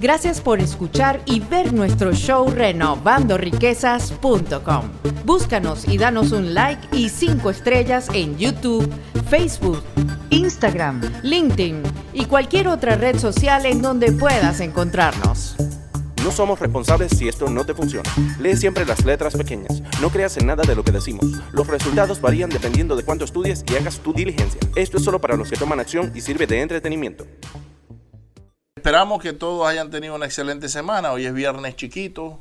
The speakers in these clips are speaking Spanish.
Gracias por escuchar y ver nuestro show renovandoriquezas.com. Búscanos y danos un like y cinco estrellas en YouTube, Facebook, Instagram, LinkedIn y cualquier otra red social en donde puedas encontrarnos. No somos responsables si esto no te funciona. Lee siempre las letras pequeñas. No creas en nada de lo que decimos. Los resultados varían dependiendo de cuánto estudies y hagas tu diligencia. Esto es solo para los que toman acción y sirve de entretenimiento. Esperamos que todos hayan tenido una excelente semana. Hoy es viernes chiquito.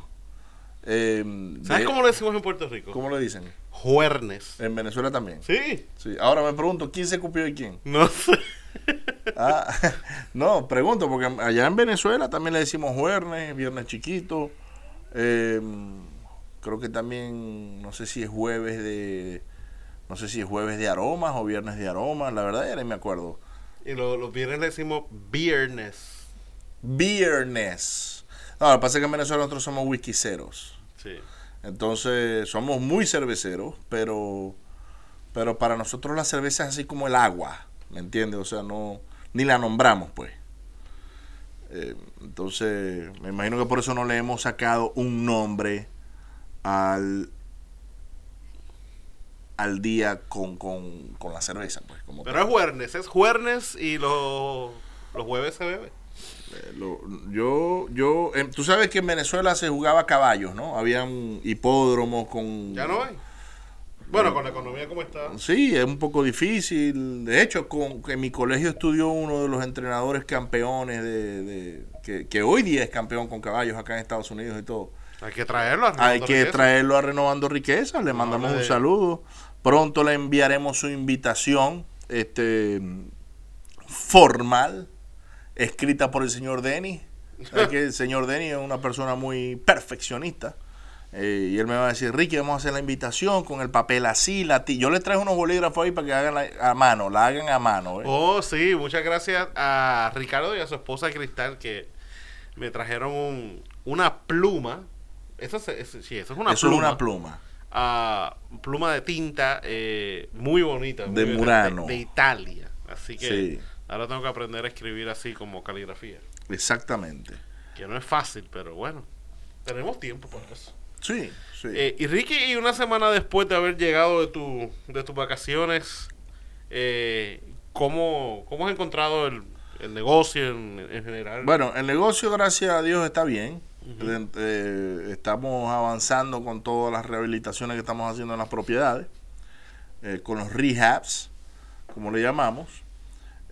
Eh, ¿Sabes de- cómo lo decimos en Puerto Rico? ¿Cómo le dicen? Juernes. En Venezuela también. Sí. Sí. Ahora me pregunto, ¿quién se copió y quién? No sé. Ah, no, pregunto, porque allá en Venezuela también le decimos jueves, viernes chiquito. Eh, creo que también, no sé si es jueves de, no sé si es jueves de aromas o viernes de aromas. La verdad ya ni me acuerdo. Y lo- los viernes le decimos viernes. Viernes. No, lo que pasa es que en Venezuela nosotros somos whiskyceros. Sí. Entonces somos muy cerveceros, pero, pero para nosotros la cerveza es así como el agua, ¿me entiendes? O sea, no, ni la nombramos, pues. Eh, entonces, me imagino que por eso no le hemos sacado un nombre al, al día con, con, con la cerveza, pues. Como Pero es juernes. Es juernes y los, los jueves se bebe. Eh, lo- yo, yo, em, tú sabes que en Venezuela se jugaba a caballos, ¿no? Habían hipódromos con... Ya no hay. Bueno, con la economía como está. Sí, es un poco difícil. De hecho, con, en mi colegio estudió uno de los entrenadores campeones de, de- que, que hoy día es campeón con caballos acá en Estados Unidos y todo. Hay que traerlo. a Hay Renovando que Riqueza. traerlo a Renovando Riqueza, le mandamos un saludo. Pronto le enviaremos su invitación este formal, escrita por el señor Denny. Que el señor Denny es una persona muy perfeccionista. Eh, y él me va a decir, Ricky, vamos a hacer la invitación con el papel así, la ti-". Yo le traigo unos bolígrafos ahí para que hagan la- a mano, la hagan a mano. ¿eh? Oh, sí. Muchas gracias a Ricardo y a su esposa Cristal que me trajeron un- una pluma. Eso, es- sí, eso es una Eso pluma. es una pluma. pluma de tinta eh, muy bonita. muy De bonita, Murano. De, de Italia. Así que Sí. Ahora tengo que aprender a escribir así como caligrafía. Exactamente. Que no es fácil, pero bueno. Tenemos tiempo para eso. Sí, sí. Eh, y Ricky, y una semana después de haber llegado de, tu, de tus vacaciones, eh, ¿cómo, ¿cómo has encontrado el, el negocio en, en general? Bueno, el negocio, gracias a Dios, está bien. Eh, estamos avanzando con todas las rehabilitaciones que estamos haciendo en las propiedades, eh, con los rehabs, como le llamamos.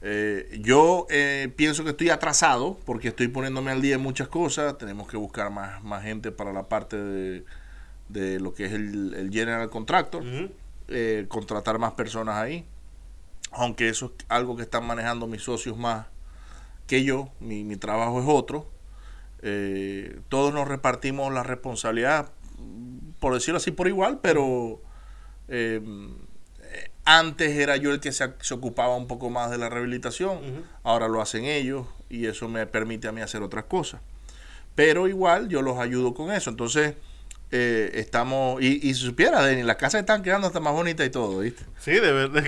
Eh, yo eh, pienso que estoy atrasado porque estoy poniéndome al día en muchas cosas. Tenemos que buscar más, más gente para la parte de, de lo que es el, el general contractor, eh, contratar más personas ahí. Aunque eso es algo que están manejando mis socios más que yo, mi, mi trabajo es otro. Eh, todos nos repartimos la responsabilidad, por decirlo así, por igual, pero antes era yo el que se, se ocupaba un poco más de la rehabilitación, ahora lo hacen ellos y eso me permite a mí hacer otras cosas. Pero igual yo los ayudo con eso, entonces eh, estamos, y, y si supiera, Denny, las casas están quedando hasta más bonitas y todo, ¿viste? Sí, de verdad.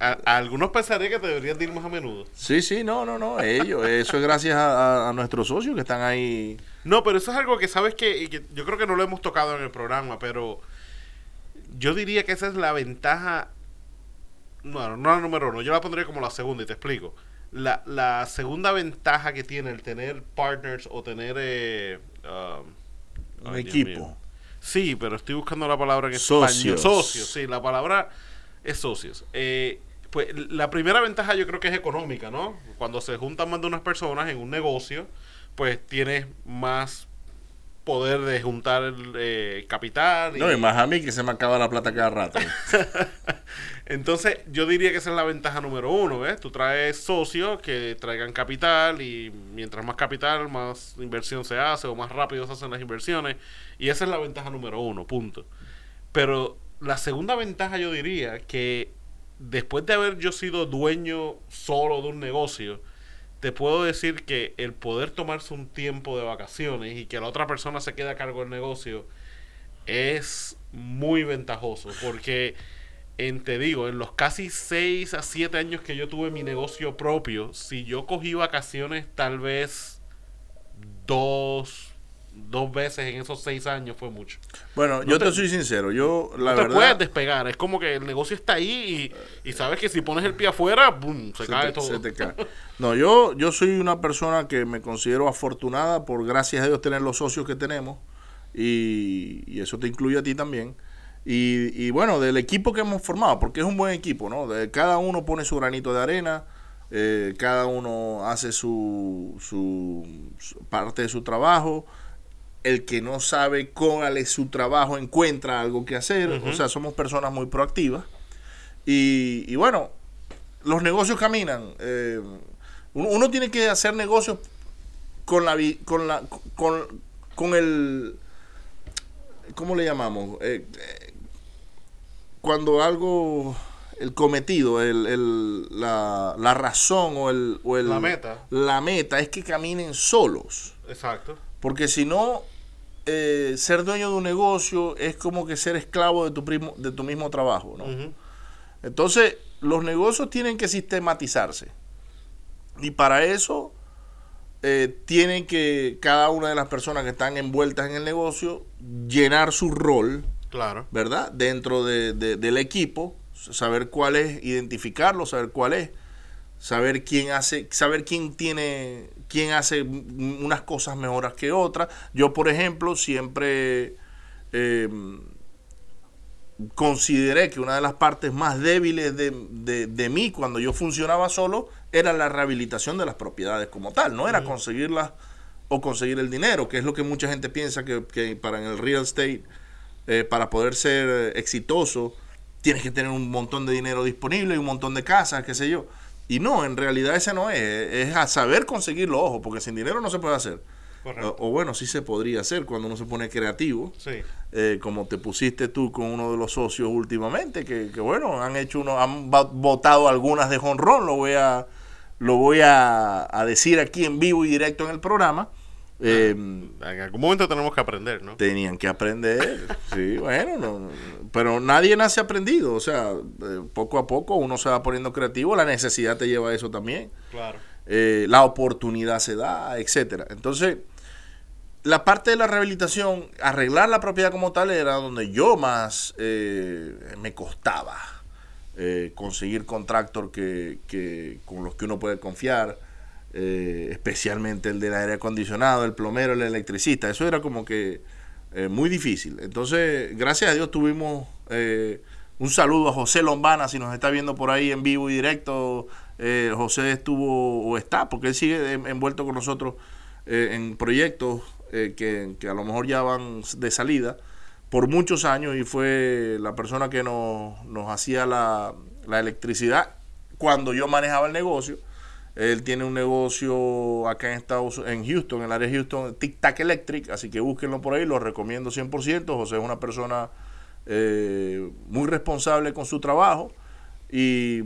A, a algunos pensaría que te deberían de ir más a menudo. Sí, sí, no, no, no, ellos, eso es gracias a, a- a nuestros socios que están ahí. No, pero eso es algo que sabes que, y que yo creo que no lo hemos tocado en el programa, pero yo diría que esa es la ventaja. No, no la número uno, yo la pondría como la segunda y te explico. La, la segunda ventaja que tiene el tener partners o tener eh, um, Un ay, equipo. Sí, pero estoy buscando la palabra en Socios. español. Socios, sí, la palabra es socios. Eh, pues la primera ventaja yo creo que es económica, ¿no? Cuando se juntan más de unas personas en un negocio, pues tienes más poder de juntar eh, capital. y- No, y más a mí que se me acaba la plata cada rato. Entonces, yo diría que esa es la ventaja número uno, ¿ves? Tú traes socios que traigan capital y mientras más capital, más inversión se hace o más rápido se hacen las inversiones. Y esa es la ventaja número uno, punto. Pero la segunda ventaja yo diría que después de haber yo sido dueño solo de un negocio, te puedo decir que el poder tomarse un tiempo de vacaciones y que la otra persona se quede a cargo del negocio es muy ventajoso porque en te digo, en los casi 6 a 7 años que yo tuve mi negocio propio, si yo cogí vacaciones tal vez dos, dos veces en esos seis años fue mucho. Bueno, No yo te, te- soy sincero, yo la no te verdad puedes despegar. Es como que el negocio está ahí y, y sabes que si pones el pie afuera, boom, se, se cae te- todo. se te cae. No, yo, yo soy una persona que me considero afortunada por, gracias a Dios, tener los socios que tenemos. Y, y eso te incluye a ti también. Y, y bueno, del equipo que hemos formado, porque es un buen equipo, ¿no? De- cada uno pone su granito de arena, eh, cada uno hace su, su, su parte de su trabajo. El que no sabe cuál es su trabajo encuentra algo que hacer. O sea, somos personas muy proactivas. Y, y bueno, los negocios caminan. eh, uno, uno tiene que hacer negocios con la con la con, con el ¿cómo le llamamos? Eh, eh, cuando algo el cometido, el, el- la, la razón o el, o el- La meta. la meta es que caminen solos. Exacto. Porque si no, eh, ser dueño de un negocio es como que ser esclavo de tu, primo, de tu mismo trabajo. ¿no? Entonces, los negocios tienen que sistematizarse. Y para eso, eh, tienen que cada una de las personas que están envueltas en el negocio llenar su rol, Claro. ¿verdad? Dentro de- de- del equipo, saber cuál es, identificarlo, saber cuál es, saber quién hace, saber quién tiene, quién hace unas cosas mejores que otras. Yo, por ejemplo, siempre eh, consideré que una de las partes más débiles de, de- de mí cuando yo funcionaba solo era la rehabilitación de las propiedades como tal, no era conseguirlas o conseguir el dinero, que es lo que mucha gente piensa que, que para en el real estate, eh, para poder ser exitoso, tienes que tener un montón de dinero disponible y un montón de casas, qué sé yo. Y no, en realidad ese no es, es a saber conseguirlo, ojo, porque sin dinero no se puede hacer. Correcto. O, o bueno, sí se podría hacer cuando uno se pone creativo Sí. eh, como te pusiste tú con uno de los socios últimamente, que, que bueno, han hecho uno, han votado algunas de jonrón, lo voy a, lo voy a, a decir aquí en vivo y directo en el programa. Eh, En algún momento tenemos que aprender, ¿no? tenían que aprender, sí, bueno, no, no, pero nadie nace aprendido, o sea, eh, poco a poco uno se va poniendo creativo, la necesidad te lleva a eso también Claro. eh, la oportunidad se da, etcétera. Entonces, la parte de la rehabilitación, arreglar la propiedad como tal era donde yo más eh, me costaba conseguir contractor que, que- con los que uno puede confiar, eh, especialmente el del aire acondicionado, el plomero, el electricista. Eso era como que eh, muy difícil. Entonces, gracias a Dios tuvimos eh, un saludo a José Lombana, si nos está viendo por ahí en vivo y directo. Eh, José estuvo o está, porque él sigue en- envuelto con nosotros eh, en proyectos que, que a lo mejor ya van de salida por muchos años y fue la persona que nos, nos hacía la electricidad cuando yo manejaba el negocio. Él tiene un negocio acá en Estados en Houston, en el área de Houston, Tic Tac Electric, así que búsquenlo por ahí, lo recomiendo 100%. José es una persona eh, muy responsable con su trabajo y,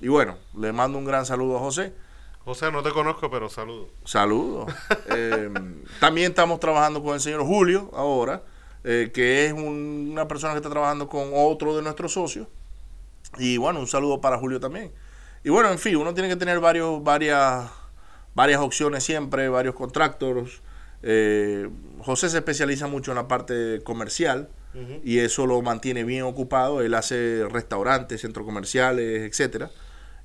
y bueno, le mando un gran saludo a José. José, no te conozco, pero saludo. Saludos. Eh, también estamos trabajando con el señor Julio ahora, eh, que es un- una persona que está trabajando con otro de nuestros socios. Y bueno, un saludo para Julio también. Y bueno, en fin, uno tiene que tener varios, varias, varias opciones siempre, varios contractors. Eh, José se especializa mucho en la parte comercial y eso lo mantiene bien ocupado. Él hace restaurantes, centros comerciales, etcétera.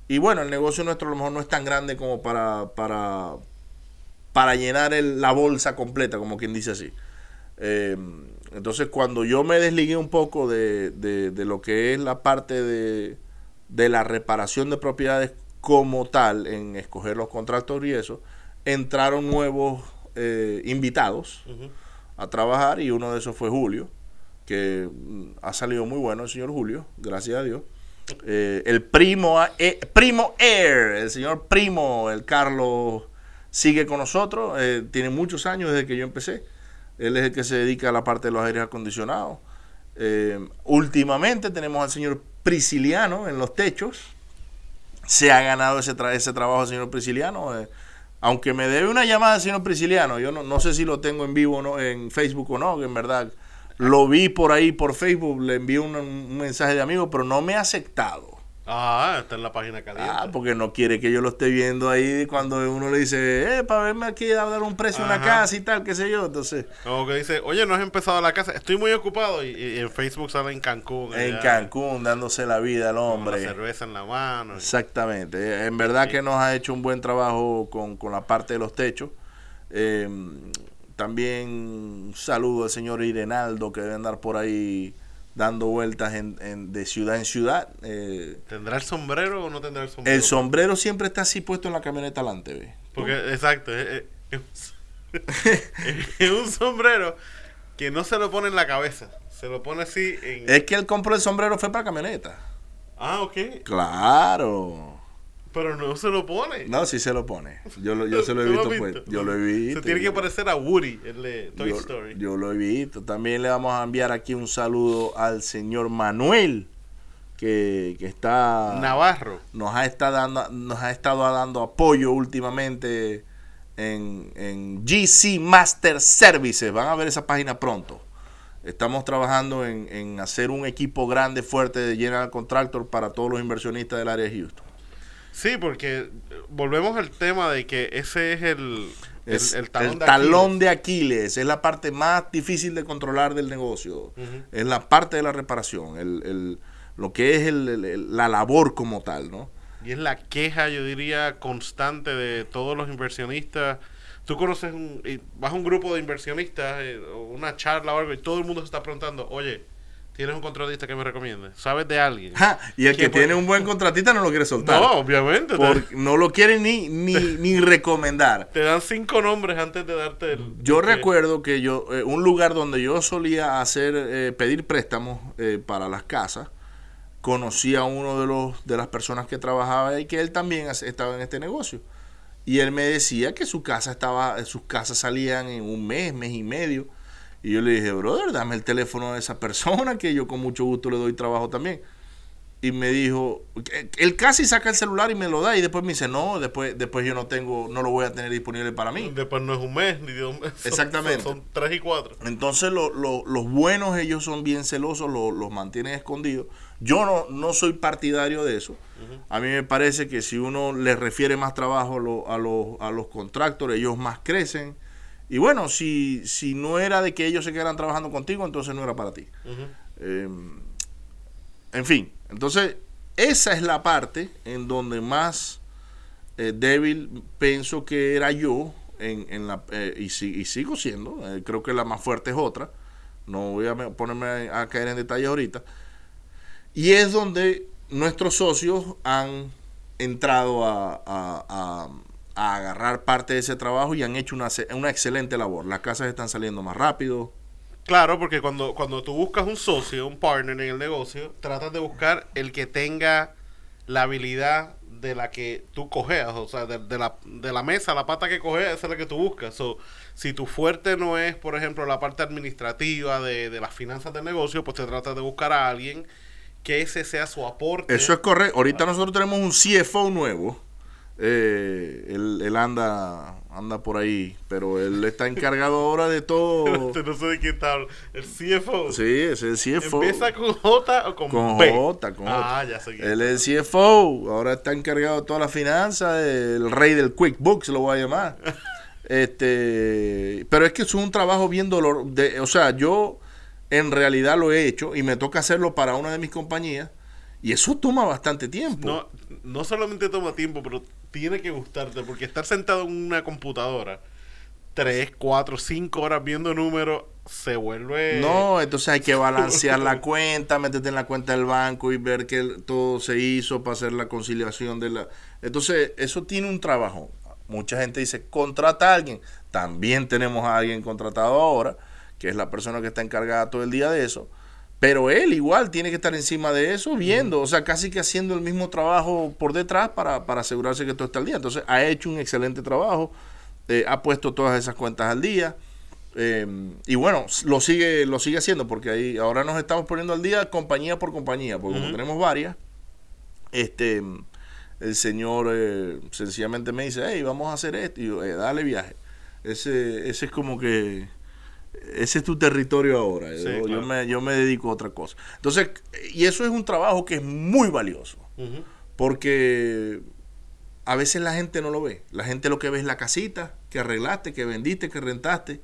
Y bueno, el negocio nuestro a lo mejor no es tan grande como para, para, para llenar el- la bolsa completa, como quien dice así. Eh, entonces, cuando yo me desligué un poco de, de- de lo que es la parte de, de la reparación de propiedades como tal, en escoger los contratos y eso, entraron nuevos eh, invitados a trabajar y uno de esos fue Julio, que mm, ha salido muy bueno el señor Julio, gracias a Dios. Eh, el primo, eh, primo Air, el señor primo, el Carlos, sigue con nosotros, tiene muchos años desde que yo empecé. Él es el que se dedica a la parte de los aires acondicionados. Últimamente tenemos al señor Prisciliano en los techos. Se ha ganado ese, tra- ese trabajo señor Prisciliano. eh, aunque me debe una llamada señor Prisciliano, yo no, no sé si lo tengo en vivo o no, en Facebook o no, que en verdad lo vi por ahí por Facebook, le envié un, un mensaje de amigo, pero no me ha aceptado. Ah, está en la página caliente. Ah, porque no quiere que yo lo esté viendo ahí cuando uno le dice, eh, para verme aquí a dar un precio a una casa y tal, qué sé yo. Entonces, O que dice, oye, no has empezado la casa, estoy muy ocupado. Y, y en Facebook sale en Cancún. en allá, Cancún dándose la vida al con la hombre. cerveza en la mano. Exactamente. En verdad que nos ha hecho un buen trabajo con, con la parte de los techos. Eh, también un saludo al señor Irenaldo que debe andar por ahí dando vueltas en, en- de ciudad en ciudad. Eh, ¿Tendrá el sombrero o no tendrá el sombrero? el sombrero siempre está así puesto en la camioneta adelante, ¿ve? Porque, exacto, es, es- es un sombrero que no se lo pone en la cabeza. Se lo pone así en... Es que él compró el sombrero fue para camioneta. Ah, ok. Claro. Pero no se lo pone. No, sí se lo pone. Yo, lo, yo se lo he ¿Tú visto, pues. Yo lo he visto. Se tiene que parecer a Woody, el de Toy yo, Story. yo lo he visto. También le vamos a enviar aquí un saludo al señor Manuel, que, que está Navarro. nos ha estado dando, nos ha estado dando apoyo últimamente en, en GC Master Services. Van a ver esa página pronto. Estamos trabajando en, en hacer un equipo grande, fuerte de General Contractor para todos los inversionistas del área de Houston. Sí, porque volvemos al tema de que ese es el, el, Es el talón, el de, talón Aquiles. de Aquiles, es la parte más difícil de controlar del negocio, es la parte de la reparación, el, el- lo que es el- el- el- la labor como tal, ¿no? Y es la queja, yo diría, constante de todos los inversionistas. Tú conoces, un, y vas a un grupo de inversionistas, eh, una charla o algo, y todo el mundo se está preguntando, oye, ¿tienes un contratista que me recomiende? ¿Sabes de alguien? Ja, y el que ¿Quién puede- tiene un buen contratista no lo quiere soltar. No, obviamente. porque no lo quiere ni, ni, ni recomendar. Te, dan cinco nombres antes de darte el... Yo el- recuerdo que yo, eh, un lugar donde yo solía hacer, eh, pedir préstamos eh, para las casas, conocí a uno de los de las personas que trabajaba ahí que él también estaba en este negocio. Y él me decía que su casa estaba, sus casas salían en un mes, mes y medio. Y yo le dije, brother, dame el teléfono de esa persona que yo con mucho gusto le doy trabajo también. Y me dijo, él casi saca el celular y me lo da y después me dice, no, después, después yo no tengo, no lo voy a tener disponible para mí. Después no es un mes, ni dos meses. Exactamente. Son, son tres y cuatro. Entonces lo- lo- los buenos ellos son bien celosos, lo- los mantienen escondidos. Yo no, no soy partidario de eso. A mí me parece que si uno les refiere más trabajo a, a los, a los contractores, ellos más crecen. Y bueno, si, si no era de que ellos se quedaran trabajando contigo, entonces no era para ti. Eh, en fin, entonces esa es la parte en donde más eh, débil pienso que era yo en, en la, eh, y, si- y sigo siendo. eh, creo que la más fuerte es otra. No voy a me- ponerme a, a caer en detalles ahorita. Y es donde nuestros socios han entrado a, a- a- a agarrar parte de ese trabajo y han hecho una, una excelente labor. Las casas están saliendo más rápido. Claro, porque cuando, cuando tú buscas un socio, un partner en el negocio, tratas de buscar el que tenga la habilidad de la que tú cojeas, o sea, de, de la, de la mesa, la pata que cojeas, esa es la que tú buscas. So, si tu fuerte no es, por ejemplo, la parte administrativa de, de las finanzas del negocio, pues te tratas de buscar a alguien que ese sea su aporte. Eso es correcto. Ahorita nosotros tenemos un CFO nuevo. Eh, él, él anda anda por ahí, pero él está encargado ahora de todo. no sé de quién está hablando. El CFO. Sí, es el CFO. ¿Empieza con J o con, Con B? J, con Ah, J. ya sé. Él es el CFO, ahora está encargado de toda la finanza, el rey del QuickBooks lo voy a llamar. Este, pero es que es un trabajo bien dolor, de, o sea, yo en realidad lo he hecho y me toca hacerlo para una de mis compañías y eso toma bastante tiempo. No, no solamente toma tiempo, pero tiene que gustarte, porque estar sentado en una computadora tres, cuatro, cinco horas viendo números se vuelve... No, entonces hay que balancear la cuenta, meterte en la cuenta del banco y ver que todo se hizo para hacer la conciliación de la... Entonces, eso tiene un trabajo. Mucha gente dice, contrata a alguien. También tenemos a alguien contratado ahora, que es la persona que está encargada todo el día de eso. Pero él igual tiene que estar encima de eso, viendo, o sea, casi que haciendo el mismo trabajo por detrás para, para asegurarse que todo está al día. Entonces, ha hecho un excelente trabajo, eh, ha puesto todas esas cuentas al día. Eh, y bueno, lo sigue, lo sigue haciendo porque ahí ahora nos estamos poniendo al día compañía por compañía, porque como tenemos varias, este el señor eh, sencillamente me dice, hey, vamos a hacer esto, y yo, "Eh, dale viaje. Ese, ese es como que ese es tu territorio ahora. Sí, yo, me, yo me dedico a otra cosa. Entonces, y eso es un trabajo que es muy valioso. Porque a veces la gente no lo ve. La gente lo que ve es la casita que arreglaste, que vendiste, que rentaste.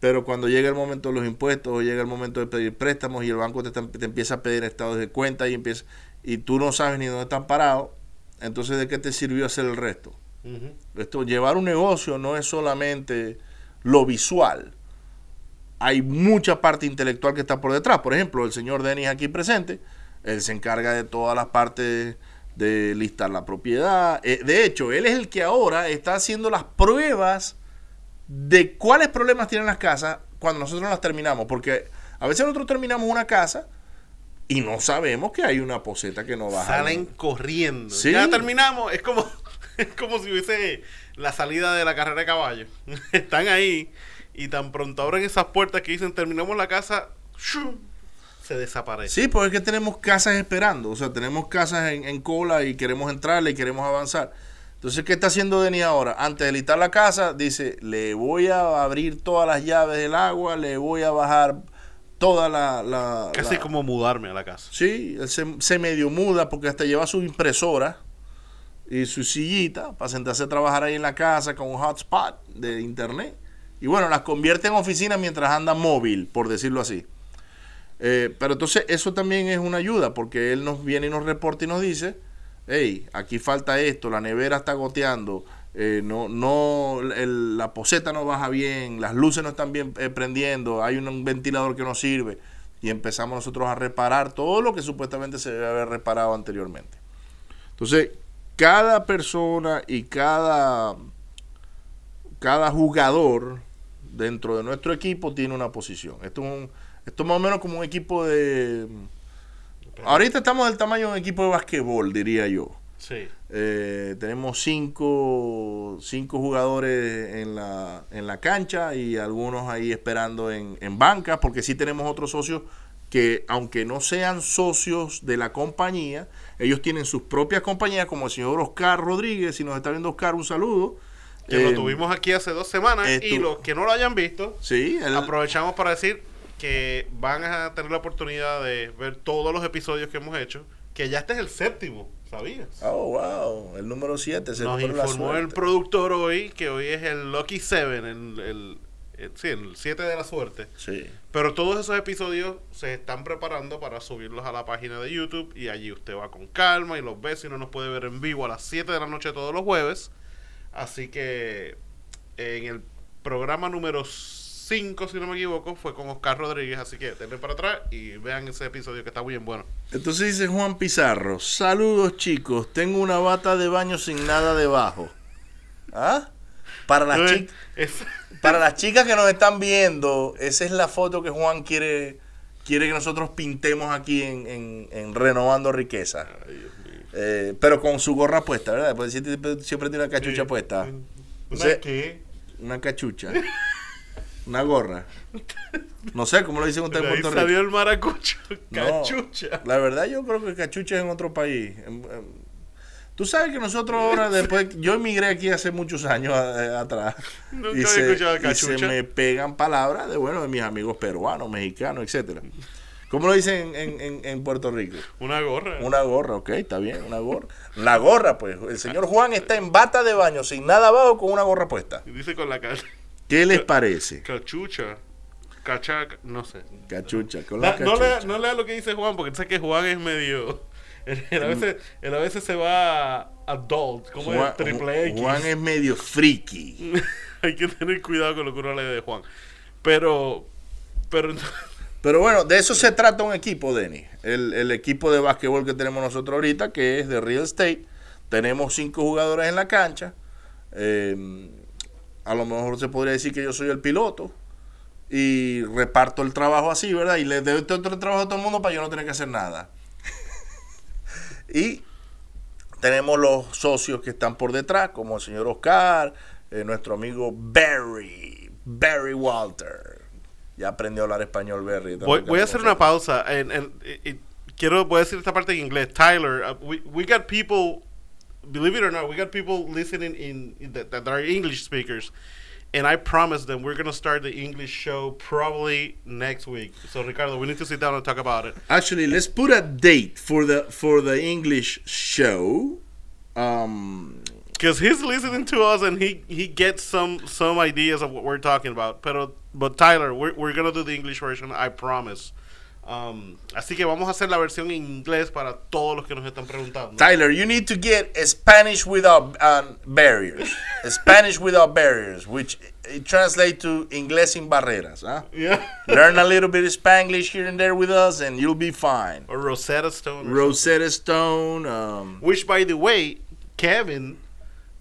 Pero cuando llega el momento de los impuestos o llega el momento de pedir préstamos y el banco te, te empieza a pedir estados de cuenta y empieza y tú no sabes ni dónde están parados, entonces ¿de qué te sirvió hacer el resto? Esto, llevar un negocio no es solamente lo visual. Hay mucha parte intelectual que está por detrás. Por ejemplo, el señor Denis aquí presente, él se encarga de todas las partes de listar la propiedad. Eh, de hecho, él es el que ahora está haciendo las pruebas de cuáles problemas tienen las casas cuando nosotros las terminamos. Porque a veces nosotros terminamos una casa y no sabemos que hay una poseta que no baja. Salen corriendo. Sí. Ya terminamos. Es como, es como si hubiese la salida de la carrera de caballo. Están ahí y tan pronto abren esas puertas que dicen terminamos la casa, ¡shum! se desaparece. Sí, pues es que tenemos casas esperando, o sea, tenemos casas en, en cola y queremos entrarle y queremos avanzar. Entonces, ¿qué está haciendo Denis ahora? Antes de listar la casa, dice, le voy a abrir todas las llaves del agua, le voy a bajar toda la... la- Casi la- como mudarme a la casa. Sí, él se, se medio muda porque hasta lleva su impresora y su sillita para sentarse a trabajar ahí en la casa con un hotspot de internet. Y bueno, las convierte en oficina mientras anda móvil, por decirlo así. Eh, pero entonces eso también es una ayuda porque él nos viene y nos reporta y nos dice, hey, aquí falta esto, la nevera está goteando, eh, no, no, la poseta no baja bien, las luces no están bien eh, prendiendo, hay un, un ventilador que no sirve y empezamos nosotros a reparar todo lo que supuestamente se debe haber reparado anteriormente. Entonces, cada persona y cada, cada jugador dentro de nuestro equipo tiene una posición. Esto es, un, esto es más o menos como un equipo de... Ahorita estamos del tamaño de un equipo de basquetbol, diría yo. Sí. Eh, tenemos cinco, cinco jugadores en la, en la cancha y algunos ahí esperando en, en banca, porque sí tenemos otros socios que, aunque no sean socios de la compañía, ellos tienen sus propias compañías, como el señor Oscar Rodríguez, si nos está viendo Oscar, un saludo. Que Eh, lo tuvimos aquí hace dos semanas y los que no lo hayan visto, Sí, aprovechamos para decir que van a tener la oportunidad de ver todos los episodios que hemos hecho, que ya este es el séptimo, ¿sabías? Oh, wow, el número 7. Nos informó el productor hoy que hoy es el Lucky Seven, el, el, el- sí, el 7 de la suerte. Sí. Pero todos esos episodios se están preparando para subirlos a la página de YouTube y allí usted va con calma y los ve si no nos puede ver en vivo a las 7 de la noche todos los jueves. Así que en el programa número 5, si no me equivoco, fue con Oscar Rodríguez. Así que denle para atrás y vean ese episodio que está bien bueno. Entonces dice Juan Pizarro, saludos chicos, tengo una bata de baño sin nada debajo. ¿Ah? Para las, Eh, es- para las chicas que nos están viendo, esa es la foto que Juan quiere, quiere que nosotros pintemos aquí en, en- en Renovando Riqueza. Eh, pero con su gorra puesta, ¿verdad? Porque siempre, siempre tiene una cachucha puesta. ¿Una Entonces, qué? Una cachucha. Una gorra. No sé, ¿cómo lo dicen ustedes De en Puerto Rico? salió el maracucho. No, Cachucha. la verdad yo creo que cachucha es en otro país. Tú sabes que nosotros ahora después, yo emigré aquí hace muchos años eh, atrás Nunca y, había se, escuchado y cachucha. se me pegan palabras de bueno de mis amigos peruanos, mexicanos, etcétera. ¿Cómo lo dicen en, en- en Puerto Rico? Una gorra. Una gorra, ok, está bien, una gorra. La gorra, pues. El señor Juan está en bata de baño, sin nada abajo, con una gorra puesta. Y Dice con la ca- ¿Qué les parece? cachucha. Cachaca, no sé. Cachucha, con la La- no, lea, no lea lo que dice Juan, porque sé que Juan es medio. Él, él a, veces, él a veces se va adult, como Juan, es triple X. Juan es medio friki. Hay que tener cuidado con lo que uno lee de Juan. Pero. Pero. Pero bueno, de eso se trata un equipo, Denis. El, equipo de básquetbol que tenemos nosotros ahorita, que es de Real Estate. Tenemos cinco jugadores en la cancha. Eh, a lo mejor se podría decir que yo soy el piloto. Y reparto el trabajo así, ¿verdad? Y le doy todo el trabajo a todo el mundo para yo no tener que hacer nada. y tenemos los socios que están por detrás, como el señor Oscar, eh, nuestro amigo Barry, Barry Walter. Ya aprendió a hablar español, Barry. Voy, voy a hacer una pausa. Quiero voy a decir esta parte en inglés. Tyler, uh, we, we got people, believe it or not, we got people listening in, in that, that are English speakers. and I promise them we're gonna start the English show probably next week. So Ricardo, we need to sit down and talk about it. Actually, let's put a date for the for the English show. Um, Because he's listening to us and he, he gets some some ideas of what we're talking about. Pero, but Tyler, we're, we're gonna do the English version, I promise. Um, así que vamos a hacer la versión en inglés para todos los que nos están preguntando. Tyler, you need to get Spanish without um, barriers. Spanish without barriers, which it translates to inglés sin barreras. Huh? Yeah. Learn a little bit of Spanglish here and there with us, and you'll be fine. Or Rosetta Stone. or Rosetta Stone. Um, Which, by the way, Kevin,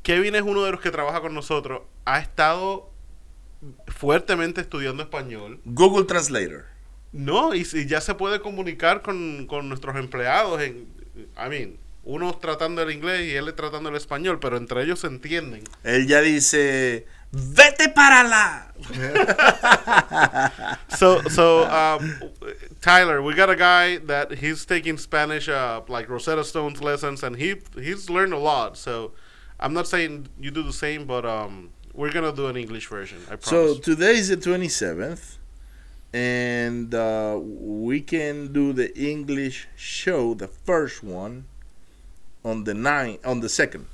Kevin es uno de los que trabaja con nosotros. Ha estado fuertemente estudiando español. Google Translator. No, y, ya se puede comunicar con, con nuestros empleados. En, I mean, unos tratando el inglés y él tratando el español, pero entre ellos se entienden. Él ya dice, vete para la. So, so um, Tyler, we got a guy that he's taking Spanish, uh, like Rosetta Stone's lessons, and he he's learned a lot. So, I'm not saying you do the same, but um, we're gonna do an English version. I promise. So today is the 27th, and uh, we can do the English show, the first one, on the nine, on the second.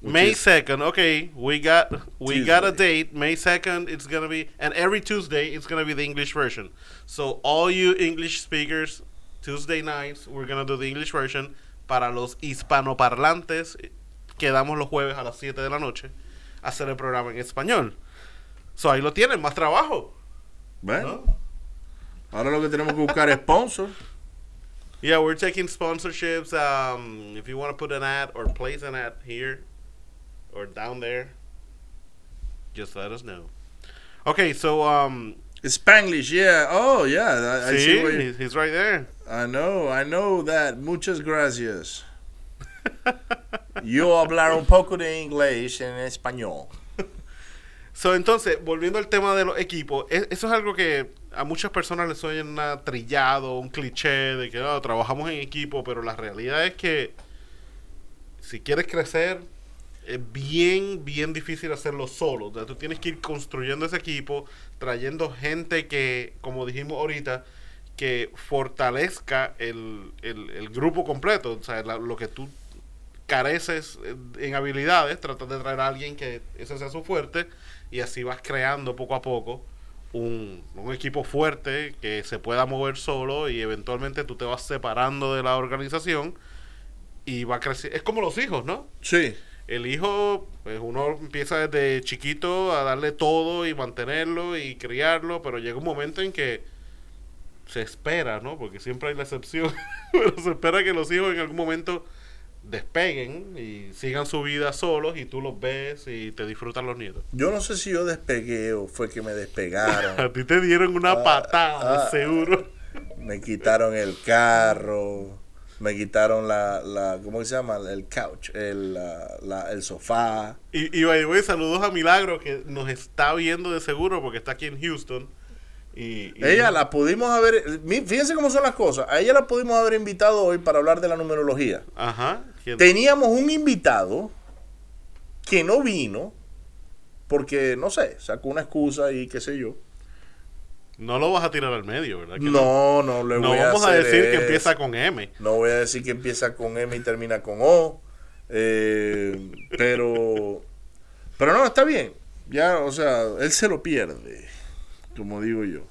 May second, okay. We got we got a date. May second, it's gonna be, and every Tuesday it's gonna be the English version. So all you English speakers, Tuesday nights we're gonna do the English version. Para los hispanoparlantes, quedamos los jueves a las 7 de la noche a hacer el programa en español. So ahí lo tienen, más trabajo. Bueno, ¿no? ahora lo que tenemos que buscar es sponsor. Yeah, we're taking sponsorships. Um, if you want to put an ad or place an ad here or down there, just let us know. Okay, so um, Spanglish, yeah. Oh, yeah. I, I see he's right there. I know, I know that. Muchas gracias. Yo hablar un poco de inglés en español. So, entonces, volviendo al tema de los equipos, e- eso es algo que a muchas personas les suena trillado, un cliché de que no, trabajamos en equipo, pero la realidad es que si quieres crecer, es bien, bien difícil hacerlo solo. O sea, tú tienes que ir construyendo ese equipo, trayendo gente que, como dijimos ahorita, que fortalezca el, el- el grupo completo. O sea, la- lo que tú careces en- en habilidades, tratas de traer a alguien que ese sea su fuerte y así vas creando poco a poco un, un equipo fuerte que se pueda mover solo y eventualmente tú te vas separando de la organización y va a crecer. Es como los hijos, ¿no? Sí. El hijo, pues uno empieza desde chiquito a darle todo y mantenerlo y criarlo, pero llega un momento en que se espera, ¿no? Porque siempre hay la excepción, pero se espera que los hijos en algún momento despeguen y sigan su vida solos y tú los ves y te disfrutan los nietos. Yo no sé si yo despegué o fue que me despegaron. A ti te dieron una Ah, patada, ah. seguro. me quitaron el carro, me quitaron la, la ¿cómo se llama? El couch, el, la- la- el sofá. Y, y way, saludos a Milagro que nos está viendo de seguro porque está aquí en Houston. Y, y- Ella la pudimos haber, fíjense cómo son las cosas, a ella la pudimos haber invitado hoy para hablar de la numerología. Ajá. Teníamos un invitado que no vino porque, no sé, sacó una excusa y qué sé yo. No lo vas a tirar al medio, ¿verdad? que No, no le No voy vamos a hacer decir que empieza con M. No voy a decir que empieza con M y termina con O. eh, pero. Pero no, está bien. Ya, o sea, él se lo pierde. Como digo yo.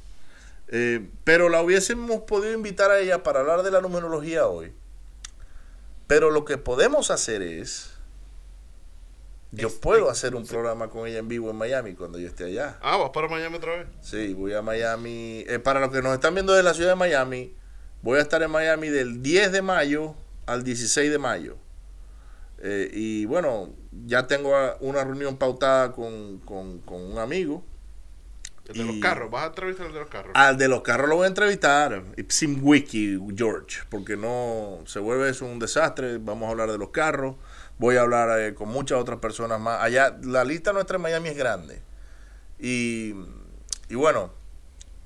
Eh, pero la hubiésemos podido invitar a ella para hablar de la numerología hoy. Pero lo que podemos hacer es. Yo puedo hacer un programa con ella en vivo en Miami cuando yo esté allá. Ah, vas para Miami otra vez. Sí, voy a Miami. Eh, para los que nos están viendo de la ciudad de Miami, voy a estar en Miami del 10 de mayo al 16 de mayo. Eh, y bueno, ya tengo una reunión pautada con, con- con un amigo. El de los carros. Vas a entrevistar al de los carros. Al de los carros lo voy a entrevistar. Sin wiki, George, porque no se vuelve eso un desastre. Vamos a hablar de los carros. Voy a hablar eh, con muchas otras personas más. Allá, la lista nuestra en Miami es grande. Y, y bueno,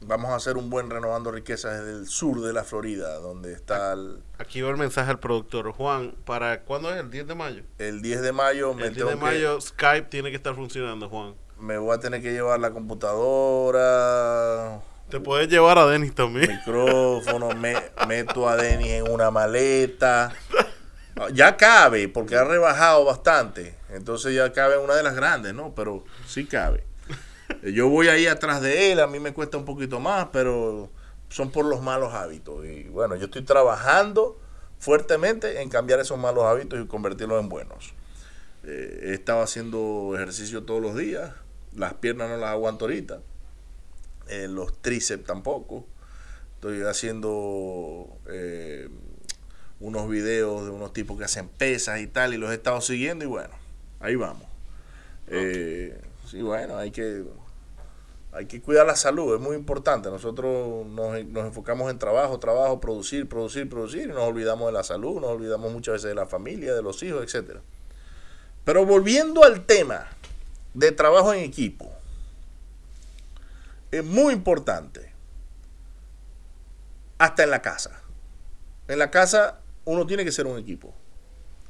vamos a hacer un buen renovando riquezas desde el sur de la Florida, donde está el, Aquí va el mensaje al productor. Juan, ¿para cuándo es? ¿El 10 de mayo? el 10 de mayo. me El 10 de que- mayo Skype tiene que estar funcionando, Juan. Me voy a tener que llevar la computadora, Te puedes llevar a Denis también. micrófono, me, meto a Denis en una maleta. Ya cabe, porque ha rebajado bastante. Entonces ya cabe en una de las grandes, ¿no? Pero sí cabe. Yo voy ahí atrás de él, a mí me cuesta un poquito más, pero son por los malos hábitos. Y bueno, yo estoy trabajando fuertemente en cambiar esos malos hábitos y convertirlos en buenos. Eh, he estado haciendo ejercicio todos los días, las piernas no las aguanto ahorita, eh, los tríceps tampoco. Estoy haciendo eh, unos videos de unos tipos que hacen pesas y tal, y los he estado siguiendo y bueno, ahí vamos. Eh, sí, bueno, hay que, hay que cuidar la salud, es muy importante. Nosotros nos, nos enfocamos en trabajo, trabajo, producir, producir, producir, y nos olvidamos de la salud, nos olvidamos muchas veces de la familia, de los hijos, etcétera. Pero volviendo al tema de trabajo en equipo, es muy importante, hasta en la casa. En la casa uno tiene que ser un equipo,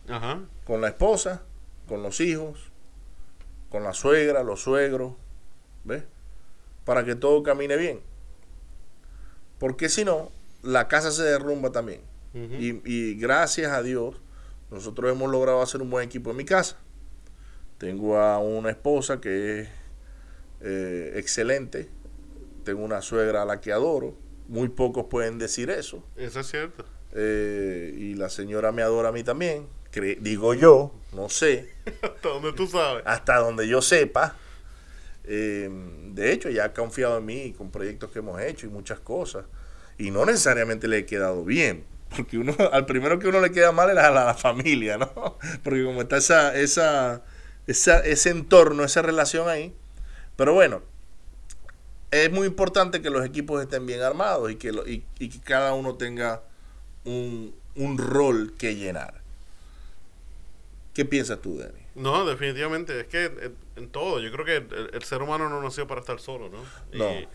Ajá. con la esposa, con los hijos, con la suegra, los suegros, ¿ves? Para que todo camine bien. Porque si no, la casa se derrumba también. Y gracias a Dios, nosotros hemos logrado hacer un buen equipo en mi casa. Tengo a una esposa que es eh, excelente. Tengo una suegra a la que adoro. Muy pocos pueden decir eso. Eso es cierto. Eh, y la señora me adora a mí también. Cre- digo yo, no sé, Hasta donde tú sabes. hasta donde yo sepa. Eh, de hecho, ya ha confiado en mí con proyectos que hemos hecho y muchas cosas. Y no necesariamente le he quedado bien. Porque uno, al primero que uno le queda mal es a la, a la familia, ¿no? Porque como está esa, esa, esa, ese entorno, esa relación ahí. Pero bueno, es muy importante que los equipos estén bien armados y que, lo- y, y que cada uno tenga un, un rol que llenar. ¿Qué piensas tú, Dani? No, definitivamente. Es que en, en todo, yo creo que el, el ser humano no nació para estar solo, ¿no? No.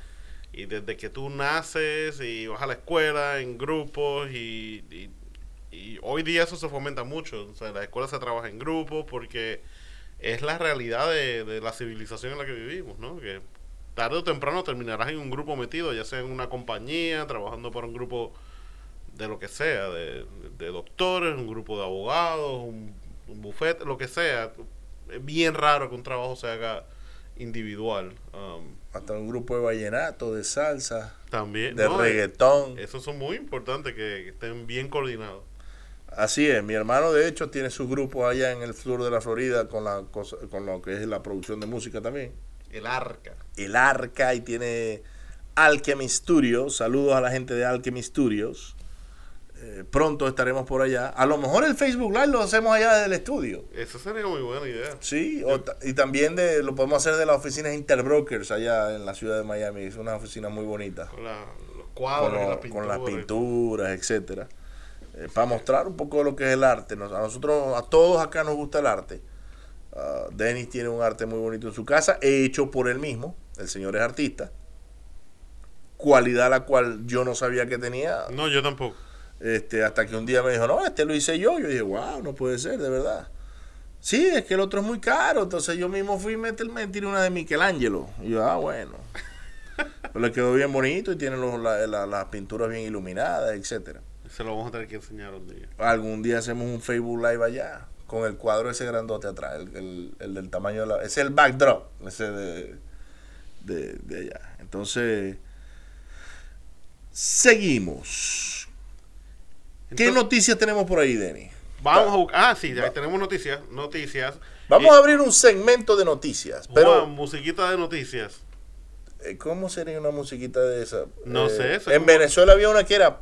Y, y desde que tú naces y vas a la escuela en grupos y, hoy día eso se fomenta mucho. O sea, en la escuela se trabaja en grupos porque es la realidad de, de la civilización en la que vivimos, ¿no? Que tarde o temprano terminarás en un grupo metido, ya sea en una compañía, trabajando para un grupo de lo que sea, de, de doctores, un grupo de abogados, un, un buffet, lo que sea. Es bien raro que un trabajo se haga individual. um, Hasta un grupo de vallenato, de salsa, también. de ¿no? reggaetón. Esos son muy importantes que, que estén bien coordinados. Así es, mi hermano de hecho tiene sus grupos allá en el sur de la Florida con, la cosa- con lo que es la producción de música también. El arca. El Arca y tiene Alchemy Studios. Saludos a la gente de Alchemy Studios. Eh, pronto estaremos por allá. A lo mejor el Facebook Live lo hacemos allá desde el estudio. Esa sería muy buena idea. Sí, o y también de, lo podemos hacer de las oficinas Interbrokers allá en la ciudad de Miami. Es una oficina muy bonita. Con la- los Con, cuadros y lo- las con las pinturas, etcétera. Eh, para mostrar un poco de lo que es el arte. Nos- a nosotros, a todos acá nos gusta el arte. Ah, Dennis tiene un arte muy bonito en su casa, hecho por él mismo. El señor es artista. Cualidad la cual yo no sabía que tenía. No, yo tampoco. Este, hasta que un día me dijo, no, este lo hice yo. Yo dije, wow, no puede ser, de verdad. Sí, es que el otro es muy caro. Entonces yo mismo fui y me, me tiré una de Michelangelo. Y yo, ah, bueno. Pero le quedó bien bonito y tiene los- la- la- las pinturas bien iluminadas, etcétera. Se lo vamos a tener que enseñar un día. Algún día hacemos un Facebook Live allá con el cuadro ese grandote atrás, el, el- el del tamaño de la... Ese es el backdrop, ese de, de, de allá. Entonces, seguimos. ¿Qué noticias tenemos por ahí, Denny? Vamos a buscar. Ah, sí, ahí tenemos noticias. Noticias. Vamos Eh, a abrir un segmento de noticias, pero Juan, musiquita de noticias. Eh, ¿cómo sería una musiquita de esa? No Eh, sé, eso En como- Venezuela había una que era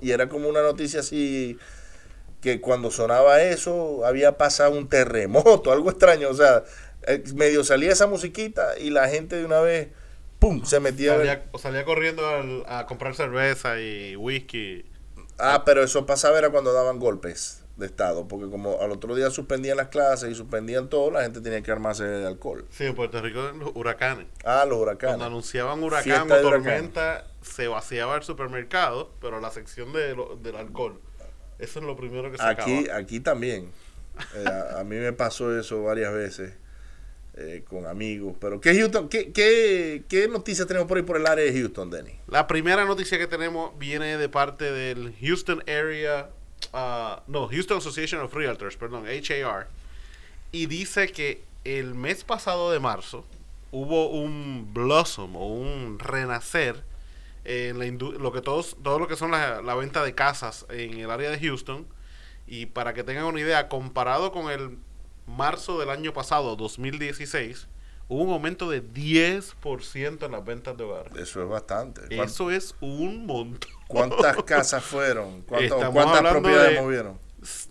y era como una noticia así que cuando sonaba eso había pasado un terremoto, algo extraño, o sea, eh, medio salía esa musiquita y la gente de una vez pum, se metía a ver- Salía, o salía corriendo al- a comprar cerveza y whisky. Ah, pero eso pasaba era cuando daban golpes de estado, porque como al otro día suspendían las clases y suspendían todo, la gente tenía que armarse de alcohol. Sí, en Puerto Rico los huracanes. Ah, los Cuando huracanes. anunciaban huracán Fiesta o de huracán. tormenta, se vaciaba el supermercado, pero la sección de lo- del alcohol. Eso es lo primero que se Aquí, acaba. aquí también. Eh, a, a mí me pasó eso varias veces. eh, con amigos. Pero, ¿qué, Houston, qué, qué, qué noticias tenemos por ahí por el área de Houston, Denny? La primera noticia que tenemos viene de parte del Houston Area, ah, no, Houston Association of Realtors, perdón, HAR, y dice que el mes pasado de marzo hubo un blossom o un renacer en la lo que todos, todo lo que son la, la venta de casas en el área de Houston. Y para que tengan una idea, comparado con el marzo del año pasado, 2016, hubo un aumento de 10% en las ventas de hogar. Eso es bastante. ¿Cuán- Eso es un montón. ¿Cuántas casas fueron? ¿Cuánto- Estamos ¿Cuántas propiedades de- movieron?